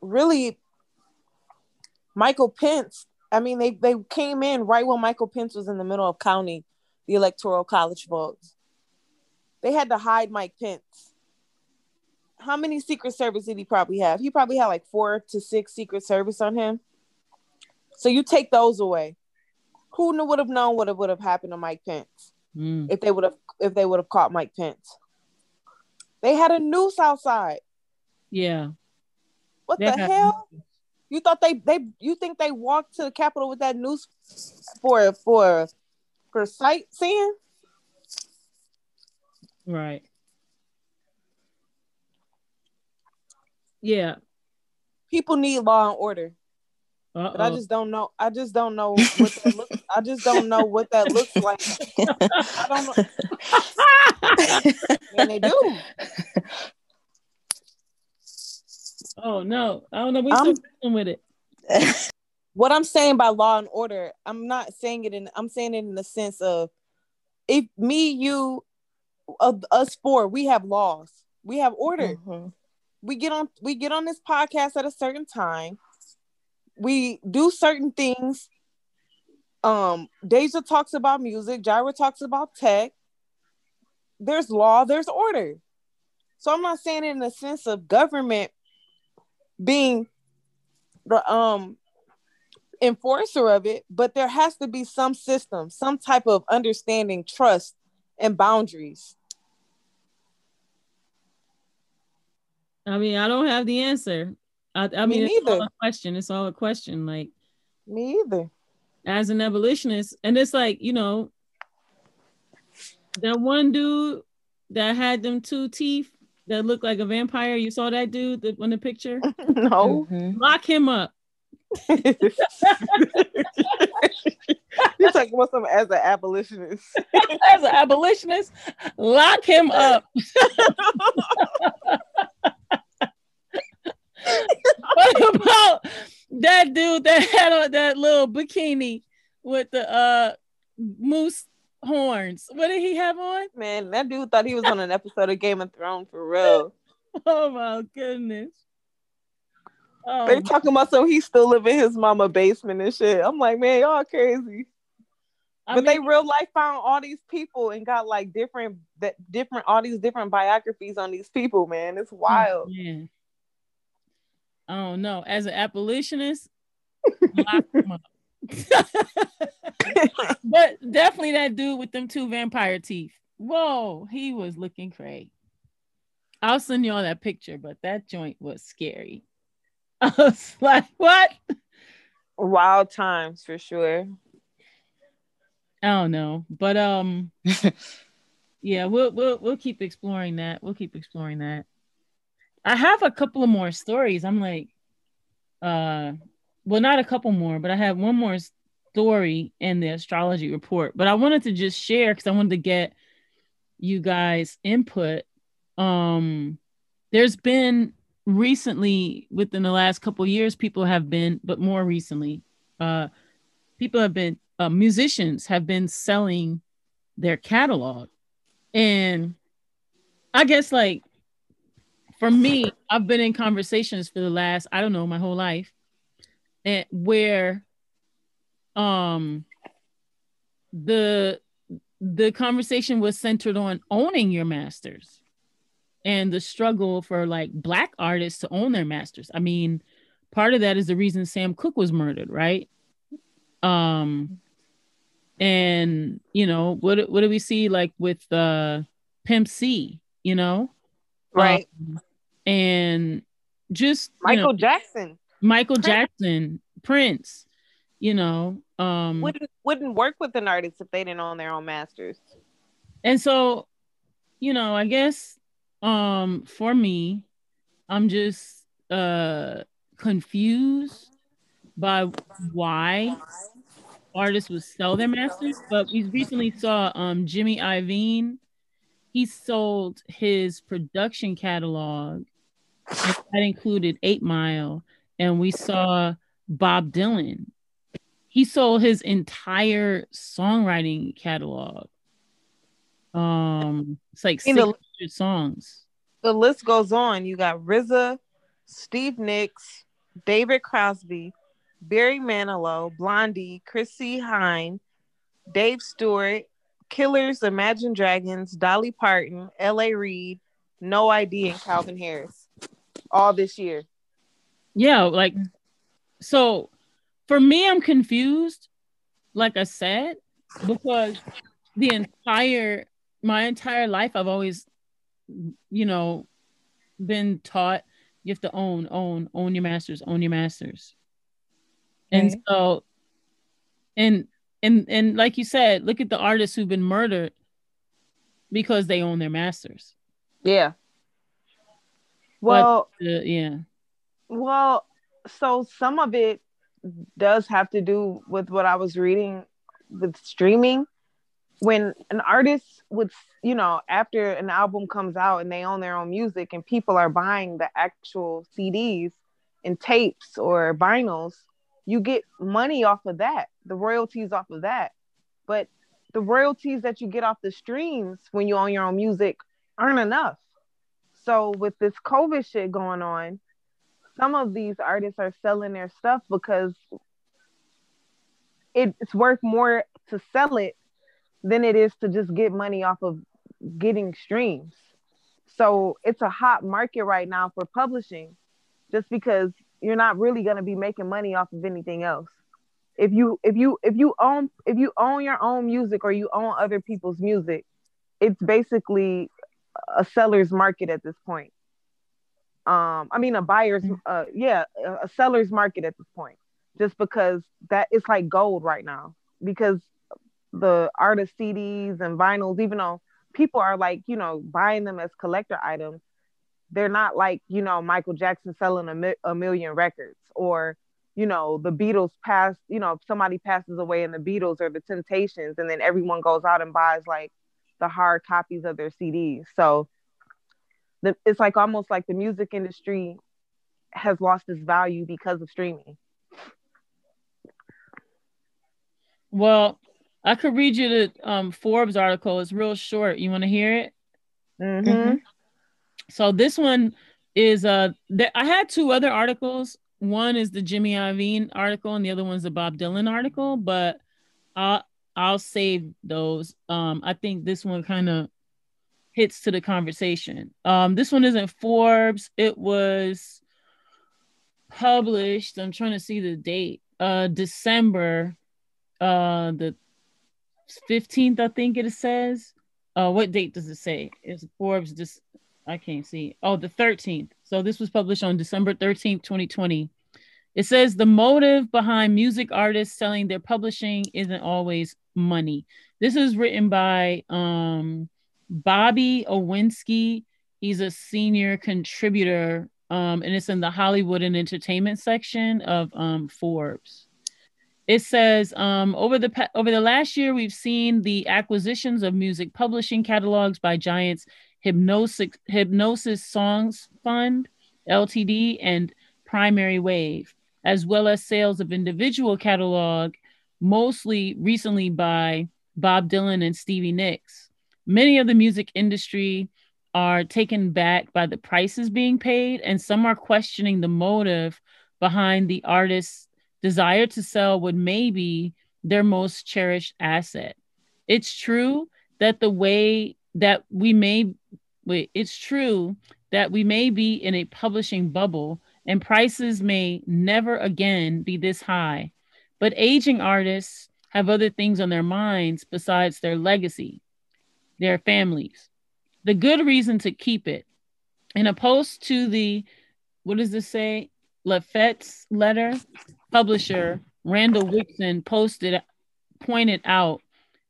really, Michael Pence. I mean, they they came in right when Michael Pence was in the middle of counting the electoral college votes. They had to hide Mike Pence. How many Secret Service did he probably have? He probably had like four to six Secret Service on him. So you take those away. Who knew would have known what would have happened to Mike Pence? Mm. if they would have if they would have caught Mike Pence. They had a noose outside. Yeah. What the hell? You thought they they you think they walked to the Capitol with that noose for for for sightseeing? Right. Yeah. People need law and order, Uh-oh. but I just don't know. I just don't know what that look, I just don't know what that looks like. I don't know. And they do. oh no. I don't know. We I'm- still dealing with it. what I'm saying by law and order, I'm not saying it in I'm saying it in the sense of if me, you, of us four, we have laws, we have order. Mhm. We get on we get on this podcast at a certain time. We do certain things. Um, Deja talks about music, Jaira talks about tech. There's law, there's order. So I'm not saying in the sense of government being the um enforcer of it, but there has to be some system, some type of understanding, trust, and boundaries. I mean, I don't have the answer. I, I Me mean, it's all a question. It's all a question. Like, Me either. as an abolitionist, and it's like, you know, that one dude that had them two teeth that looked like a vampire. You saw that dude that on the picture? no. Mhm. Lock him up. You're talking about something as an abolitionist. As an abolitionist, lock him up. What about that dude that had on that little bikini with the uh moose horns? What did he have on? Man, that dude thought he was on an episode of Game of Thrones for real. Oh my goodness. Oh, They talking about so he still live in his mama basement and shit. I'm like, man, y'all crazy. I but they real life found all these people and got like different that different all these different biographies on these people, man. It's wild. man. I don't know. As an abolitionist, lock him up. but definitely that dude with them two vampire teeth. Whoa, he was looking crazy. I'll send y'all that picture, but that joint was scary. I was like, what? Wild times for sure. I don't know. But um yeah, we'll we'll we'll keep exploring that. We'll keep exploring that. I have a couple of more stories. I'm like uh well not a couple more, but I have one more story in the astrology report. But I wanted to just share because I wanted to get you guys input. Um there's been recently within the last couple years people have been but more recently uh people have been uh, musicians have been selling their catalog and i guess like for me i've been in conversations for the last i don't know my whole life and where um the the conversation was centered on owning your masters and the struggle for like black artists to own their masters. I mean, part of that is the reason Sam Cooke was murdered, right? Um and you know, what what do we see like with uh Pimp C, you know? Right. Um, and just Michael know, Jackson Michael Prince. Jackson, Prince, you know, um wouldn't wouldn't work with an artist if they didn't own their own masters. and so you know i guess um for me i'm just uh confused by why artists would sell their masters but we recently saw um jimmy iovine he sold his production catalog that included eight mile and we saw bob dylan he sold his entire songwriting catalog um, it's like 600 songs. The list goes on. You got RZA, Steve Nicks, David Crosby, Barry Manilow, Blondie, Chrissie Hynde, Dave Stewart, Killers, Imagine Dragons, Dolly Parton, L.A. Reid, No ID, and Calvin Harris. All this year. Yeah, like so for me, I'm confused, like I said, because the entire my entire life I've always, you know, been taught you have to own, own, own your masters, own your masters. And so and and and like you said, look at the artists who've been murdered because they own their masters. Yeah. Well, Uh, yeah. Well, so some of it does have to do with what I was reading with streaming. When an artist would, you know, after an album comes out and they own their own music and people are buying the actual CDs and tapes or vinyls, you get money off of that, the royalties off of that. But the royalties that you get off the streams when you own your own music aren't enough. So with this COVID shit going on, some of these artists are selling their stuff because it's worth more to sell it than it is to just get money off of getting streams. So it's a hot market right now for publishing just because you're not really going to be making money off of anything else. If you if you if you own if you own your own music or you own other people's music, it's basically a seller's market at this point. Um i mean a buyer's uh yeah a a seller's market at this point just because that it's like gold right now because the artist cds and vinyls even though people are like you know buying them as collector items they're not like you know michael jackson selling a, mi- a million records or you know the beatles pass you know if somebody passes away in the beatles or the temptations and then everyone goes out and buys like the hard copies of their cds so the, it's like almost like the music industry has lost its value because of streaming. Well, I could read you the um, Forbes article. It's real short. You want to hear it? Mm-hmm. So this one is uh, th- I had two other articles. One is the Jimmy Iovine article, and the other one's the Bob Dylan article. But I'll I'll save those. Um, I think this one kind of hits to the conversation. Um, this one isn't Forbes. It was published. I'm trying to see the date. Uh, December, uh, the 15th, I think it says. Uh, what date does it say? It's Forbes. Just I can't see. Oh, the 13th. So this was published on December 13th, 2020. It says the motive behind music artists selling their publishing isn't always money. This is written by um, Bobby Owsinski. He's a senior contributor, um, and it's in the Hollywood and Entertainment section of um, Forbes. It says um, over the pa- over the last year, we've seen the acquisitions of music publishing catalogs by giants Hipgnosis Hipgnosis Songs Fund, LTD, and Primary Wave, as well as sales of individual catalog, mostly recently by Bob Dylan and Stevie Nicks. Many of the music industry are taken back by the prices being paid, and some are questioning the motive behind the artist's desire to sell what may be their most cherished asset. It's true that the way that we may it's true that we may be in a publishing bubble and prices may never again be this high. But aging artists have other things on their minds besides their legacy, their families. The good reason to keep it. In a post to the, what does this say? Lefsetz letter, publisher Randall Wixen posted, pointed out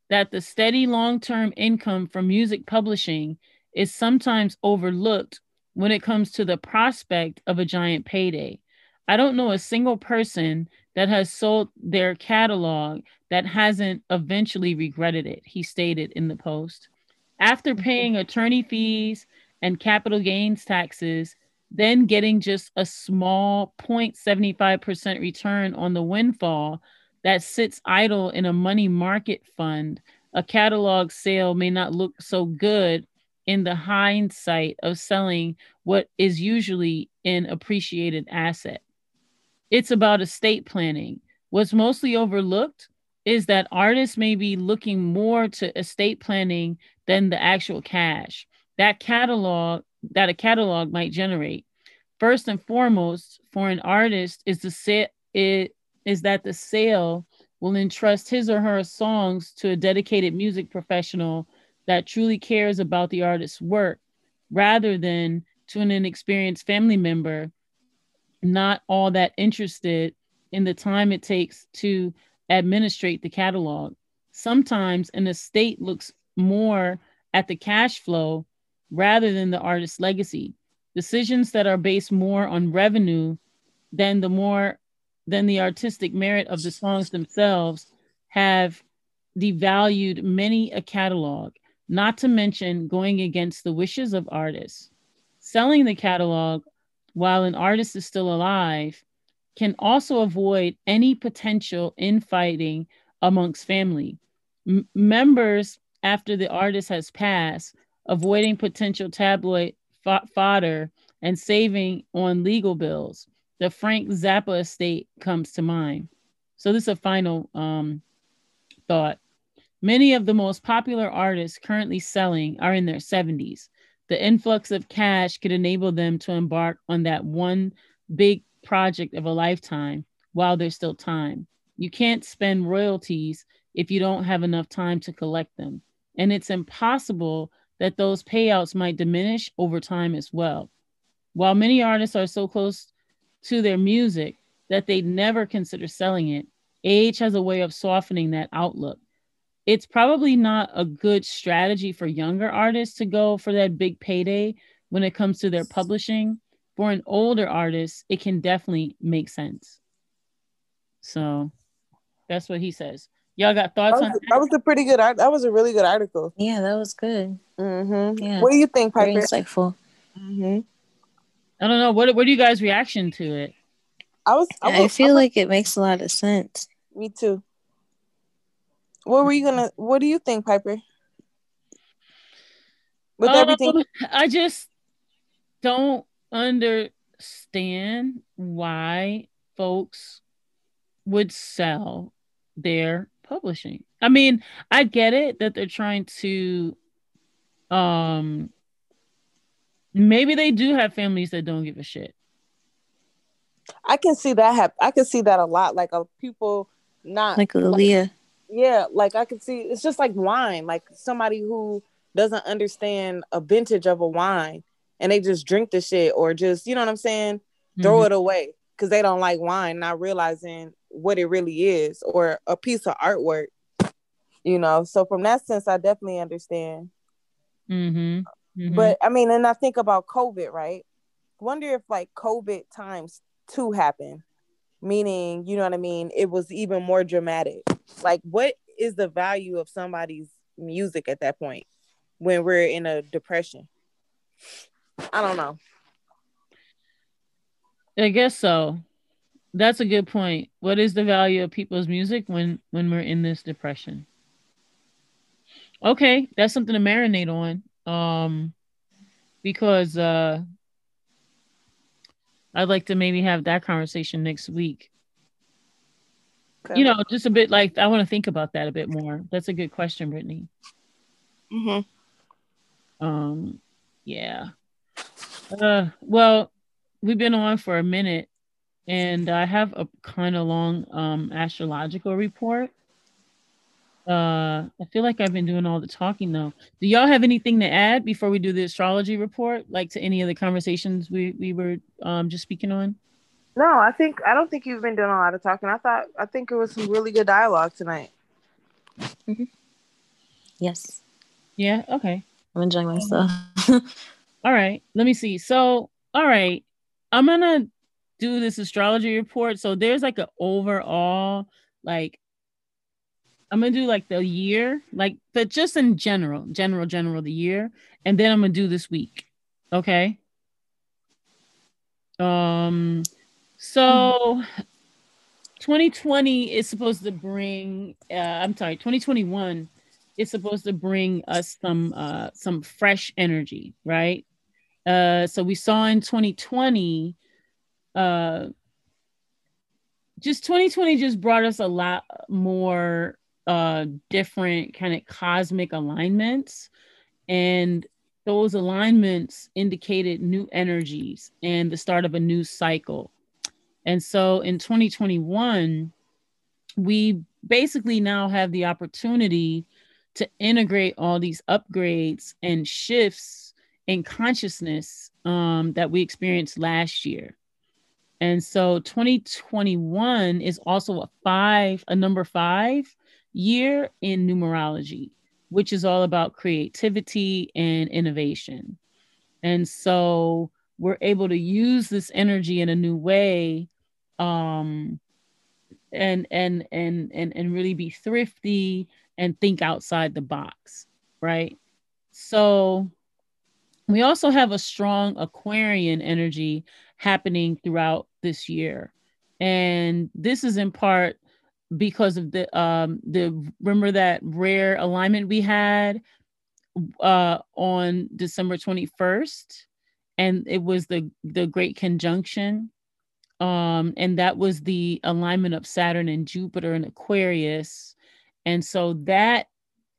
that the steady long term income from music publishing is sometimes overlooked when it comes to the prospect of a giant payday. I don't know a single person that has sold their catalog that hasn't eventually regretted it, he stated in the post. After mm-hmm. paying attorney fees and capital gains taxes, then getting just a small 0.75% return on the windfall that sits idle in a money market fund, a catalog sale may not look so good in the hindsight of selling what is usually an appreciated asset. It's about estate planning. What's mostly overlooked is that artists may be looking more to estate planning than the actual cash that catalog that a catalog might generate. First and foremost, for an artist, is the set it is that the sale will entrust his or her songs to a dedicated music professional that truly cares about the artist's work rather than to an inexperienced family member not all that interested in the time it takes to administrate the catalog. Sometimes an estate looks more at the cash flow rather than the artist's legacy. Decisions that are based more on revenue than the more than the artistic merit of the songs themselves have devalued many a catalog not to mention going against the wishes of artists. Selling the catalog while an artist is still alive can also avoid any potential infighting amongst family. M- members after the artist has passed, avoiding potential tabloid f- fodder and saving on legal bills. The Frank Zappa estate comes to mind. So this is a final um, thought. Many of the most popular artists currently selling are in their 70s. The influx of cash could enable them to embark on that one big project of a lifetime while there's still time. You can't spend royalties if you don't have enough time to collect them. And it's impossible that those payouts might diminish over time as well. While many artists are so close to their music that they never consider selling it, age has a way of softening that outlook it's probably not a good strategy for younger artists to go for that big payday when it comes to their publishing. For an older artist, it can definitely make sense. So that's what he says. Y'all got thoughts that was, on that? that was a pretty good art. That was a really good article. Yeah, that was good. Mm-hmm. Yeah. What do you think, Very Piper? insightful. Mm-hmm. I don't know. What what are you guys' reaction to it? I was. I, I feel I was, like it makes a lot of sense. Me too. What were you gonna? What do you think, Piper? With everything, Um, I just don't understand why folks would sell their publishing. I mean, I get it that they're trying to um maybe they do have families that don't give a shit. I can see that happen. I can see that a lot. Like a people not Like Aaliyah. Yeah, like I could see it's just like wine. Like somebody who doesn't understand a vintage of a wine and they just drink the shit or just, you know what I'm saying? Throw Mhm. it away because they don't like wine, not realizing what it really is or a piece of artwork. You know, so from that sense, I definitely understand. Mhm. Mhm. But I mean, and I think about COVID, right? Wonder if like COVID times two happened, meaning, you know what I mean? It was even more dramatic. Like, what is the value of somebody's music at that point when we're in a depression? I don't know. I guess so. That's a good point. What is the value of people's music when when we're in this depression? Okay, that's something to marinate on. Um because uh I'd like to maybe have that conversation next week. you know, just a bit like I want to think about that a bit more. That's a good question, Brittany. Mm-hmm. Um, yeah. Uh, well, we've been on for a minute, and I have a kind of long um astrological report. Uh, I feel like I've been doing all the talking though. Do y'all have anything to add before we do the astrology report, like to any of the conversations we we were um just speaking on? No, I think I don't think you've been doing a lot of talking. I thought I think it was some really good dialogue tonight. Mhm. Yes, Yeah. Okay. I'm enjoying myself. All right, let me see. So, all right, I'm gonna do this astrology report. So there's like an overall, like, I'm gonna do like the year, like, but just in general, general, general, the year, and then I'm gonna do this week. Okay. Um, so 2020 is supposed to bring, uh, I'm sorry, 2021 is supposed to bring us some uh some fresh energy, right? Uh so we saw in 2020 uh just 2020 just brought us a lot more uh different kind of cosmic alignments and those alignments indicated new energies and the start of a new cycle. And so in 2021 we basically now have the opportunity to integrate all these upgrades and shifts in consciousness um, that we experienced last year. And so 2021 is also a five, a number five year in numerology, which is all about creativity and innovation. And so we're able to use this energy in a new way um, and and and and and really be thrifty and think outside the box, right? So we also have a strong Aquarian energy happening throughout this year. And this is in part because of the um the remember that rare alignment we had uh on December 21st and it was the the great conjunction um and that was the alignment of Saturn and Jupiter and Aquarius and so that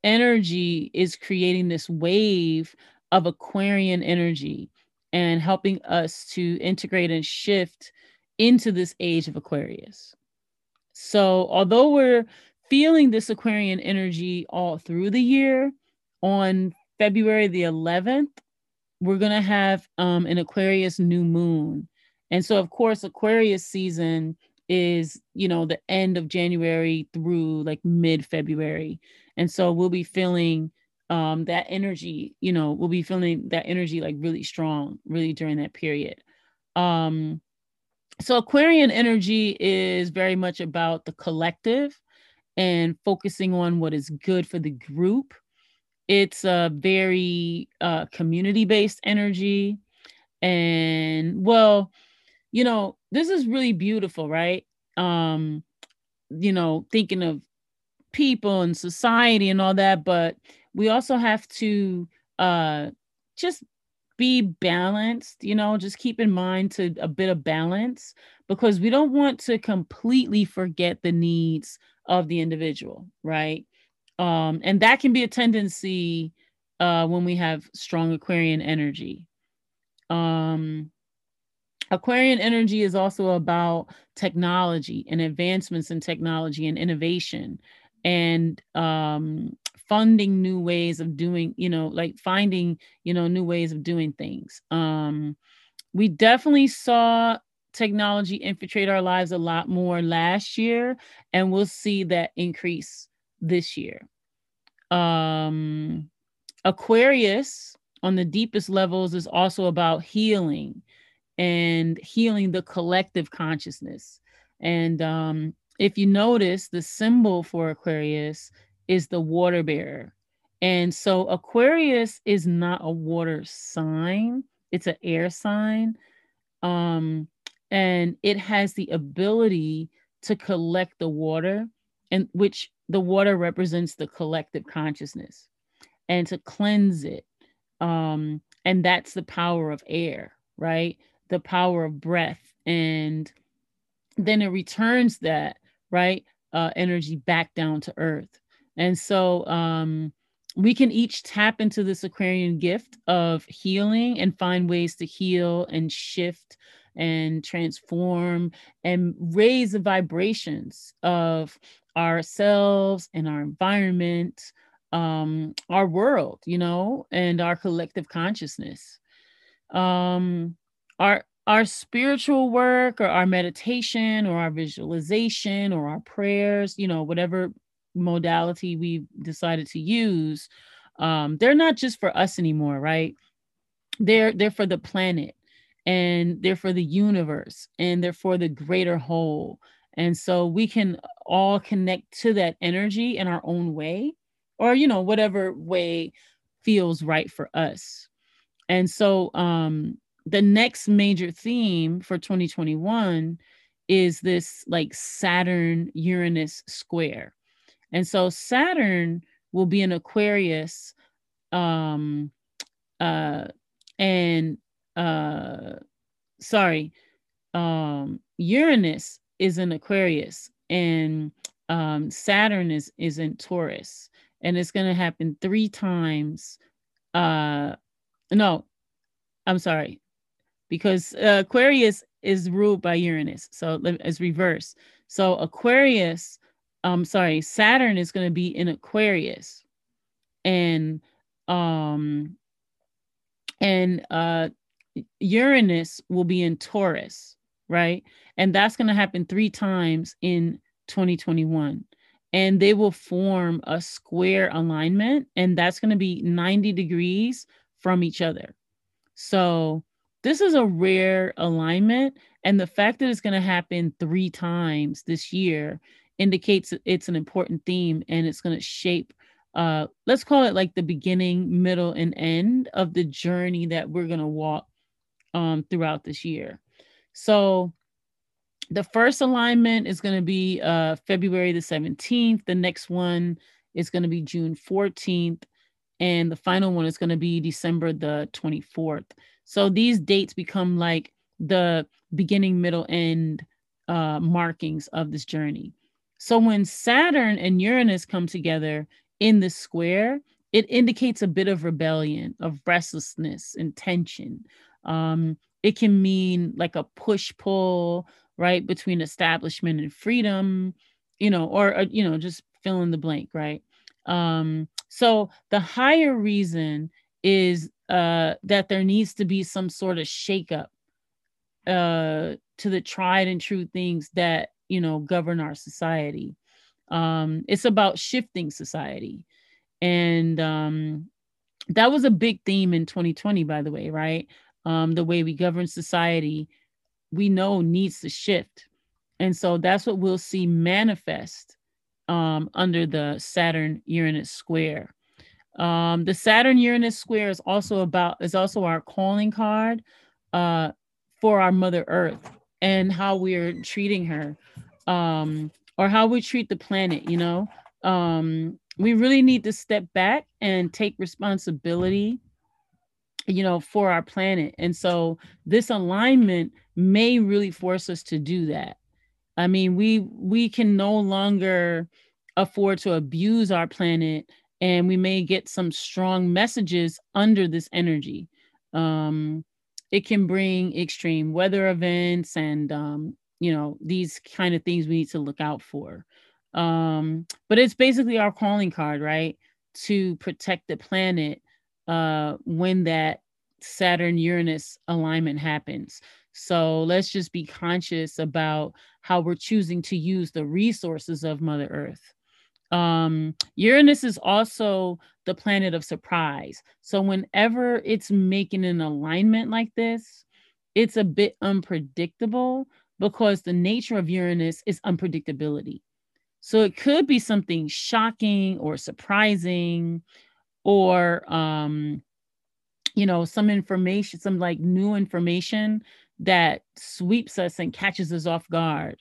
energy is creating this wave of Aquarian energy and helping us to integrate and shift into this age of Aquarius. So, although we're feeling this Aquarian energy all through the year, on February the 11th, we're going to have um, an Aquarius new moon. And so, of course, Aquarius season is you know the end of january through like mid february and so we'll be feeling um that energy you know we'll be feeling that energy like really strong really during that period um so aquarian energy is very much about the collective and focusing on what is good for the group. It's a very uh community based energy. And well you know this is really beautiful right? Um you know thinking of people and society and all that but we also have to uh just be balanced you know just keep in mind to a bit of balance because we don't want to completely forget the needs of the individual right? Um and that can be a tendency uh when we have strong aquarian energy. Um Aquarian energy is also about technology and advancements in technology and innovation. And um, funding new ways of doing, you know, like finding, you know, new ways of doing things. Um, we definitely saw technology infiltrate our lives a lot more last year, and we'll see that increase this year. Um, Aquarius on the deepest levels is also about healing and healing the collective consciousness. And um, if you notice, the symbol for Aquarius is the water bearer. And so Aquarius is not a water sign, it's an air sign. Um, and it has the ability to collect the water, and which the water represents the collective consciousness, and to cleanse it. Um, and that's the power of air, right? the power of breath and then it returns that right uh, energy back down to earth. And so um, we can each tap into this Aquarian gift of healing and find ways to heal and shift and transform and raise the vibrations of ourselves and our environment, um, our world, you know, and our collective consciousness. Um, our our spiritual work or our meditation or our visualization or our prayers, you know, whatever modality we decided to use, um, they're not just for us anymore, right? They're they're for the planet and they're for the universe and they're for the greater whole. And so we can all connect to that energy in our own way, or you know, whatever way feels right for us. And so um the next major theme for 2021 is this like Saturn Uranus square. And so Saturn will be in Aquarius um uh and uh sorry um Uranus is in Aquarius and um Saturn is is in Taurus and it's going to happen 3 times uh no I'm sorry because uh, Aquarius is ruled by Uranus. So it's reverse. So Aquarius, I'm sorry, Saturn is going to be in Aquarius. And um and uh Uranus will be in Taurus, right? And that's going to happen 3 times in 2021. And they will form a square alignment and that's going to be 90 degrees from each other. So this is a rare alignment. And the fact that it's going to happen three times this year indicates it's an important theme and it's going to shape uh let's call it like the beginning middle and end of the journey that we're going to walk um throughout this year. So the first alignment is going to be uh february the 17th the next one is going to be june 14th and the final one is going to be december the 24th so these dates become like the beginning, middle, end uh, markings of this journey. So when Saturn and Uranus come together in the square, it indicates a bit of rebellion, of restlessness and tension. Um, it can mean like a push pull, right, between establishment and freedom, you know, or, or you know, just fill in the blank, right? Um, so the higher reason is uh, that there needs to be some sort of shakeup uh, to the tried and true things that you know govern our society. Um, it's about shifting society, and um, that was a big theme in 2020, by the way, right? Um, the way we govern society, we know needs to shift, and so that's what we'll see manifest um, under the Saturn Uranus square. Um, the Saturn Uranus square is also about is also our calling card uh, for our Mother Earth and how we're treating her, um, or how we treat the planet. You know, um, we really need to step back and take responsibility you know for our planet and so this alignment may really force us to do that i mean we we can no longer afford to abuse our planet and we may get some strong messages under this energy. Um, it can bring extreme weather events and um, you know these kind of things we need to look out for. Um, but it's basically our calling card, right, to protect the planet uh, when that Saturn Uranus alignment happens. So let's just be conscious about how we're choosing to use the resources of Mother Earth. Um, Uranus is also the planet of surprise. So whenever it's making an alignment like this, it's a bit unpredictable because the nature of Uranus is unpredictability. So it could be something shocking or surprising or um you know some information some like new information that sweeps us and catches us off guard.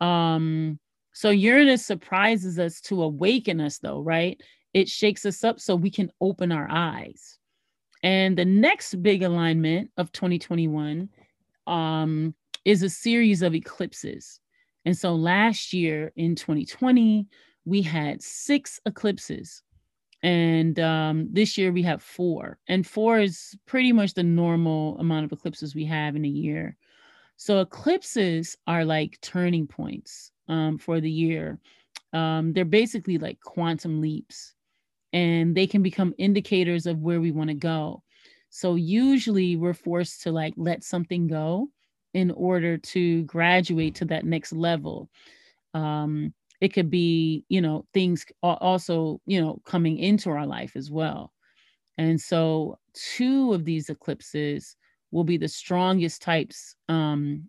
Um so Uranus surprises us to awaken us, though, right? It shakes us up so we can open our eyes. And the next big alignment of 2021 um, is a series of eclipses. And so last year in 2020, we had six eclipses. And um, this year we have four. And four is pretty much the normal amount of eclipses we have in a year. So eclipses are like turning points um, for the year. Um, they're basically like quantum leaps, and they can become indicators of where we want to go. So usually we're forced to like let something go in order to graduate to that next level. Um, it could be, you know, things also, you know, coming into our life as well. And so two of these eclipses will be the strongest types um,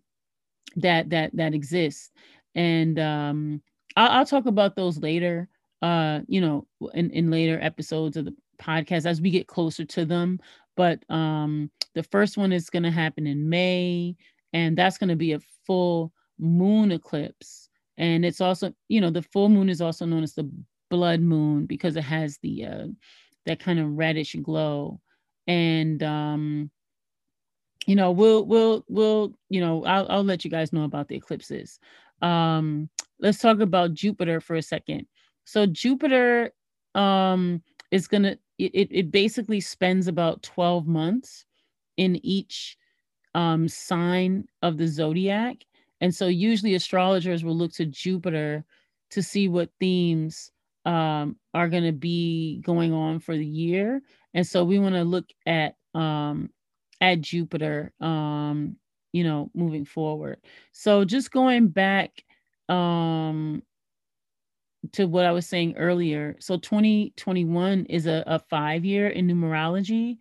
that that that exist. And um, I'll, I'll talk about those later, uh, you know, in, in later episodes of the podcast as we get closer to them. But um, the first one is going to happen in May, and that's going to be a full moon eclipse. And it's also, you know, the full moon is also known as the blood moon because it has the uh, that kind of reddish glow. And um, you know, we'll we'll we'll you know, I'll I'll let you guys know about the eclipses. Um, let's talk about Jupiter for a second. So Jupiter um is gonna it, it basically spends about 12 months in each um, sign of the zodiac. And so usually astrologers will look to Jupiter to see what themes um, are going to be going on for the year. And so we want to look at um, at Jupiter, um, you know, moving forward. So just going back um, to what I was saying earlier. So 2021 is a, a five year in numerology,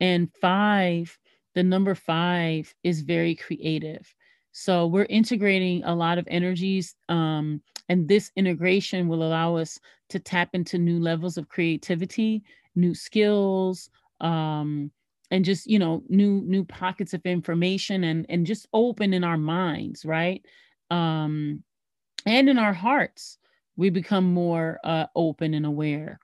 and five the number five is very creative. So we're integrating a lot of energies, um, and this integration will allow us to tap into new levels of creativity, new skills, um, and just you know new new pockets of information, and and just open in our minds, right, um, and in our hearts. We become more uh, open and aware.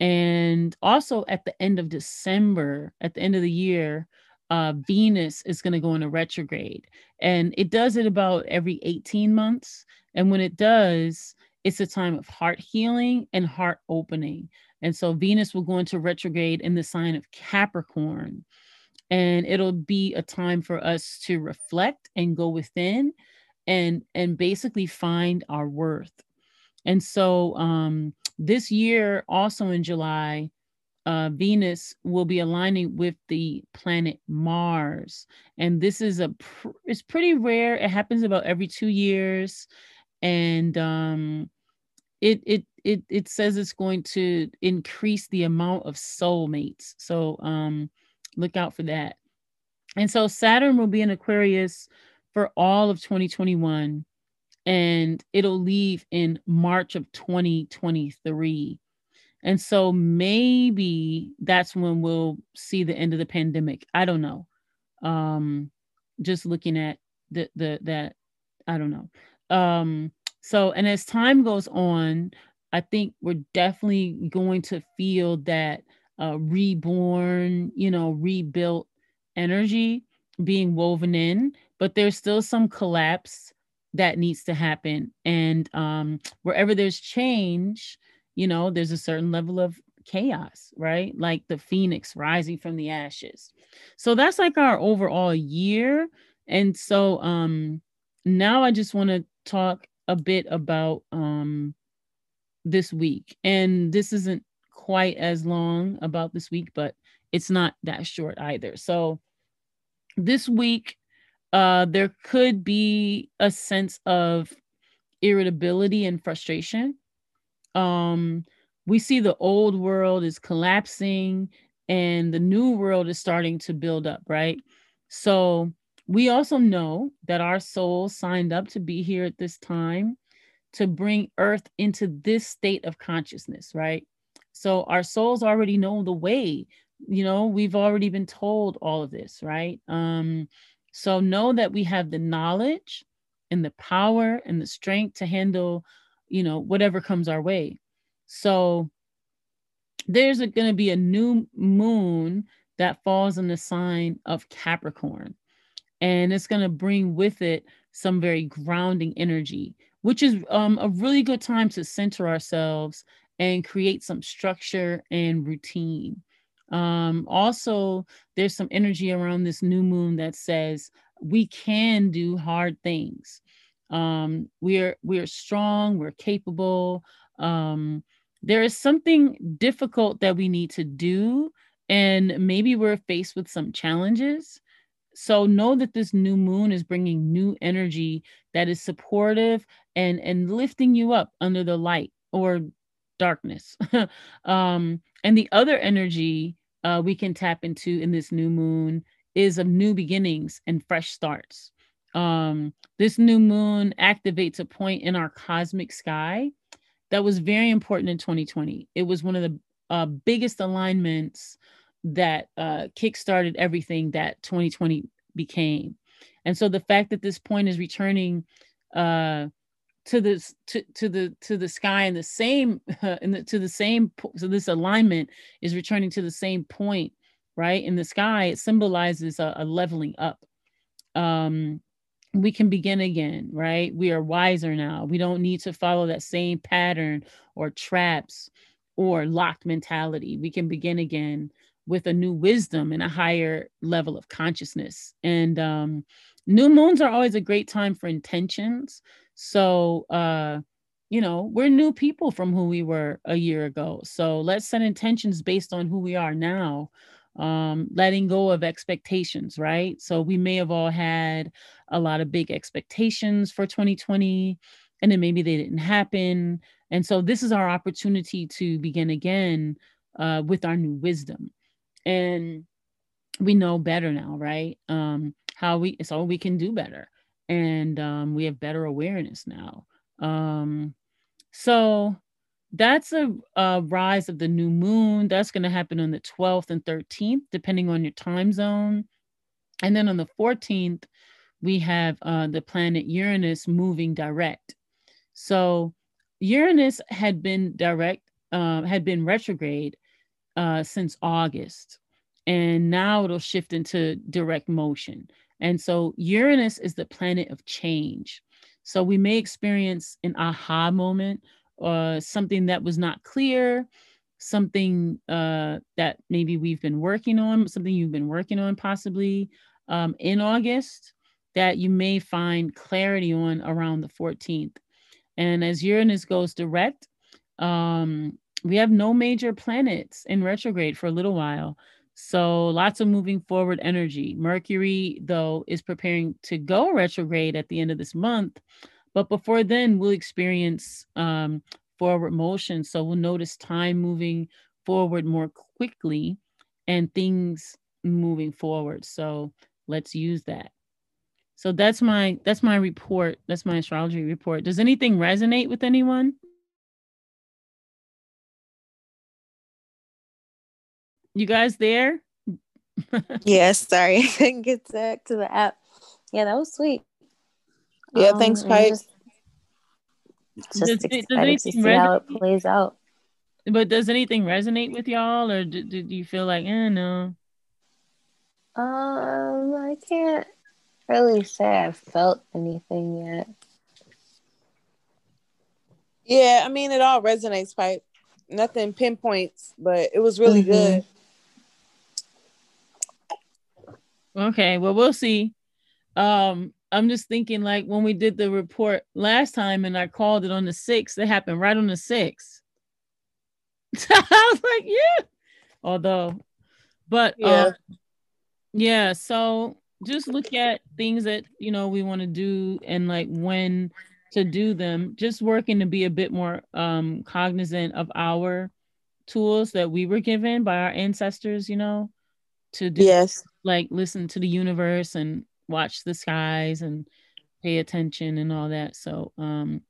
And also at the end of December, at the end of the year, uh, Venus is going to go into retrograde. And it does it about every 18 months. And when it does, it's a time of heart healing and heart opening. And so Venus will go into retrograde in the sign of Capricorn. And it'll be a time for us to reflect and go within and and basically find our worth. And so um, this year, also in July, uh, Venus will be aligning with the planet Mars, and this is a pr- it's pretty rare. It happens about every two years, and um, it it it it says it's going to increase the amount of soulmates. So um, look out for that. And so Saturn will be in Aquarius for all of 2021, and it'll leave in March of 2023. And so maybe that's when we'll see the end of the pandemic. I don't know. Um, just looking at the the that I don't know. Um, so and as time goes on, I think we're definitely going to feel that uh, reborn, you know, rebuilt energy being woven in, but there's still some collapse that needs to happen. And um, wherever there's change, you know, there's a certain level of chaos, right? Like the phoenix rising from the ashes. So that's like our overall year. And so um now I just want to talk a bit about um this week. And this isn't quite as long about this week, but it's not that short either. So this week uh there could be a sense of irritability and frustration um, we see the old world is collapsing and the new world is starting to build up, right? So we also know that our soul signed up to be here at this time to bring earth into this state of consciousness, right? So our souls already know the way. You know, we've already been told all of this, right? Um, so know that we have the knowledge and the power and the strength to handle you know, whatever comes our way. So there's going to be a new moon that falls in the sign of Capricorn. And it's going to bring with it some very grounding energy, which is um, a really good time to center ourselves and create some structure and routine. Um, also, there's some energy around this new moon that says we can do hard things. Um, we're we're strong, we're capable. Um, there is something difficult that we need to do, and maybe we're faced with some challenges. So know that this new moon is bringing new energy that is supportive and and lifting you up under the light or darkness. um, and the other energy uh, we can tap into in this new moon is of new beginnings and fresh starts. Um, this new moon activates a point in our cosmic sky that was very important in 2020. It was one of the uh, biggest alignments that uh, kickstarted everything that 2020 became. And so the fact that this point is returning uh, to this to, to the to the sky in the same uh, in the, to the same so this alignment is returning to the same point right in the sky it symbolizes a, a leveling up. Um we can begin again right? We are wiser now. We don't need to follow that same pattern or traps or locked mentality. We can begin again with a new wisdom and a higher level of consciousness and um new moons are always a great time for intentions so, uh, you know, we're new people from who we were a year ago. So let's set intentions based on who we are now, um, letting go of expectations, right? So we may have all had a lot of big expectations for 2020, and then maybe they didn't happen. And so this is our opportunity to begin again uh, with our new wisdom. And we know better now, right? Um, how we so we can do better and um, we have better awareness now. Um, so that's a, a, rise of the new moon. That's going to happen on the 12th and 13th, depending on your time zone. And then on the 14th, we have uh, the planet Uranus moving direct. So Uranus had been direct, uh, had been retrograde uh, since August, and now it'll shift into direct motion. And so Uranus is the planet of change. So we may experience an aha moment or something that was not clear, something uh, that maybe we've been working on, something you've been working on possibly um, in August that you may find clarity on around the 14th. And as Uranus goes direct, um, we have no major planets in retrograde for a little while. So lots of moving forward energy. Mercury, though, is preparing to go retrograde at the end of this month. But before then, we'll experience um, forward motion. So we'll notice time moving forward more quickly and things moving forward. So let's use that. So that's my that's my report. That's my astrology report. Does anything resonate with anyone? You guys there? yes, sorry. I couldn't get back to the app. Yeah, that was sweet. Yeah, um, thanks, Pipe. Just, just does, does to see how it plays out. But does anything resonate with y'all, or do, do you feel like, eh, no? Um, I can't really say I've felt anything yet. Yeah, I mean, it all resonates, Pipe. Nothing pinpoints, but it was really mm-hmm. good. Okay, well, we'll see. Um, I'm just thinking like when we did the report last time and I called it on the 6th, it happened right on the 6th. I was like, yeah. Although, but yeah. Uh, yeah, so just look at things that you know we want to do and like when to do them. Just working to be a bit more um cognizant of our tools that we were given by our ancestors, you know, to do yes like listen to the universe and watch the skies and pay attention and all that. So um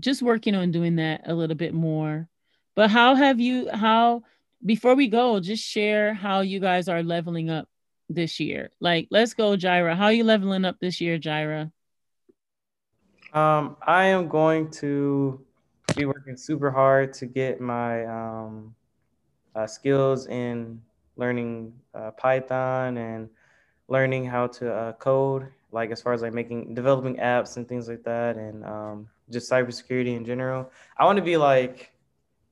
just working on doing that a little bit more. But how have you how before we go, just share how you guys are leveling up this year. Like let's go, Jaira. How are you leveling up this year, Jaira? Um, I am going to be working super hard to get my um, uh, skills in learning uh, Python and learning how to uh, code like as far as like making developing apps and things like that, and um, just cybersecurity in general. I want to be like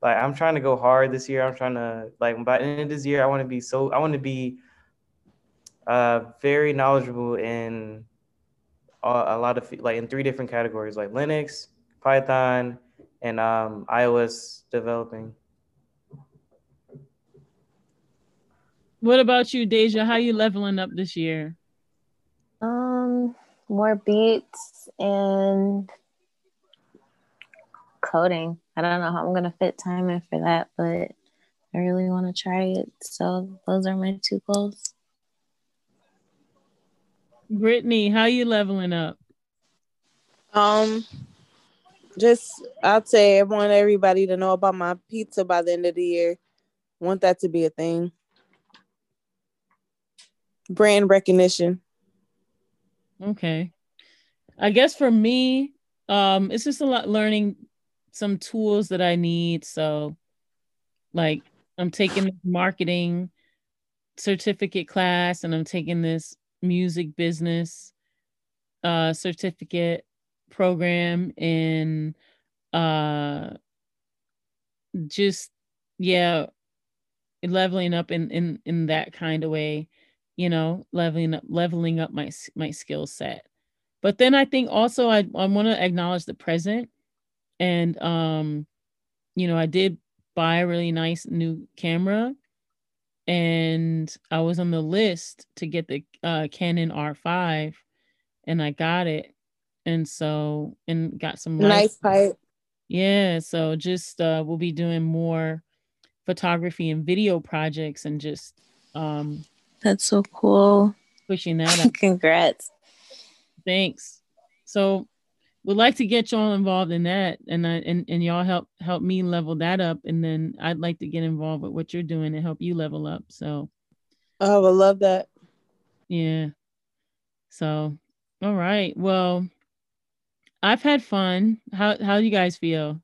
like I'm trying to go hard this year. I'm trying to like by the end of this year, I want to be so I want to be uh very knowledgeable in a, a lot of like in three different categories like Linux, Python, and um, iOS developing. What about you, Deja? How you leveling up this year? Um, more beats and coding. I don't know how I'm gonna fit time in for that, but I really want to try it. So those are my two goals. Brittany, how you leveling up? Um, just I'd say I want everybody to know about my pizza by the end of the year. Want that to be a thing. Brand recognition. Okay. I guess for me, um, it's just a lot learning some tools that I need. So, like, I'm taking marketing certificate class and I'm taking this music business uh, certificate program in uh, just, yeah, leveling up in, in, in that kind of way, you know, leveling up, leveling up my, my skill set. But then I think also I, I want to acknowledge the present and um you know i did buy a really nice new camera and i was on the list to get the uh, canon r5 and i got it. And so and got some nice pipe yeah so just uh we'll be doing more photography and video projects and just um that's so cool. Pushing that congrats. Thanks. So would like to get y'all involved in that and I, and and y'all help help me level that up and then I'd like to get involved with what you're doing and help you level up so. Oh I love that. Yeah. So all right. Well I've had fun. How how do you guys feel?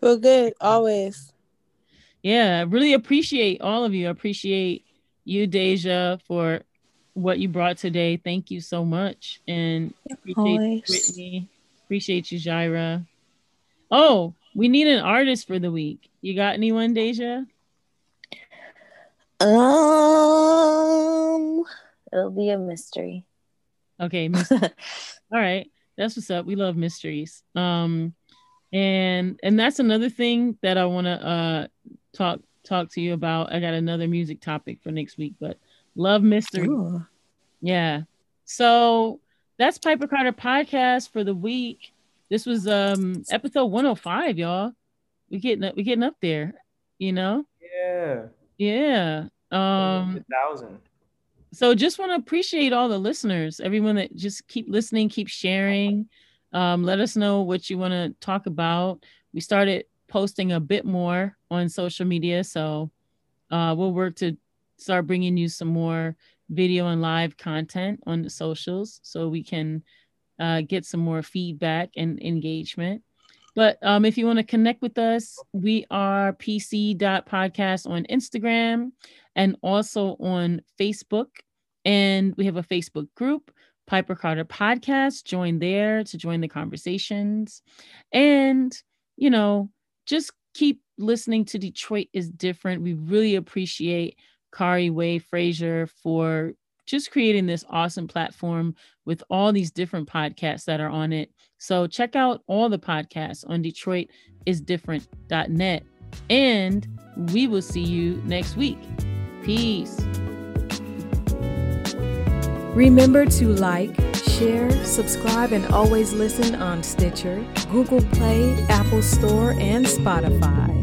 Feel good always. Yeah I really appreciate all of you. I appreciate you Deja for what you brought today. Thank you so much. And appreciate you, Brittany. Appreciate you, Jaira. Oh, we need an artist for the week. You got anyone, Deja? Um it'll be a mystery. Okay, mystery. all right. That's what's up. We love mysteries. Um and and that's another thing that I want to uh talk talk to you about. I got another music topic for next week, but Love mystery. Ooh. Yeah. So that's Piper Carter podcast for the week. This was um episode 105, y'all. We getting up, we getting up there, you know? Yeah. Yeah. Um thousand. So just want to appreciate all the listeners, everyone that just keep listening, keep sharing. Um, let us know what you want to talk about. We started posting a bit more on social media, so uh, we'll work to start bringing you some more video and live content on the socials so we can uh, get some more feedback and engagement. But um, if you want to connect with us, we are pc.podcast on Instagram and also on Facebook. And we have a Facebook group, Piper Carter Podcast. Join there to join the conversations. And, you know, just keep listening to Detroit is Different. We really appreciate Khary Way Frazier for just creating this awesome platform with all these different podcasts that are on it. So check out all the podcasts on DetroitIsDifferent.net. And we will see you next week. Peace. Remember to like, share, subscribe, and always listen on Stitcher, Google Play, Apple Store, and Spotify.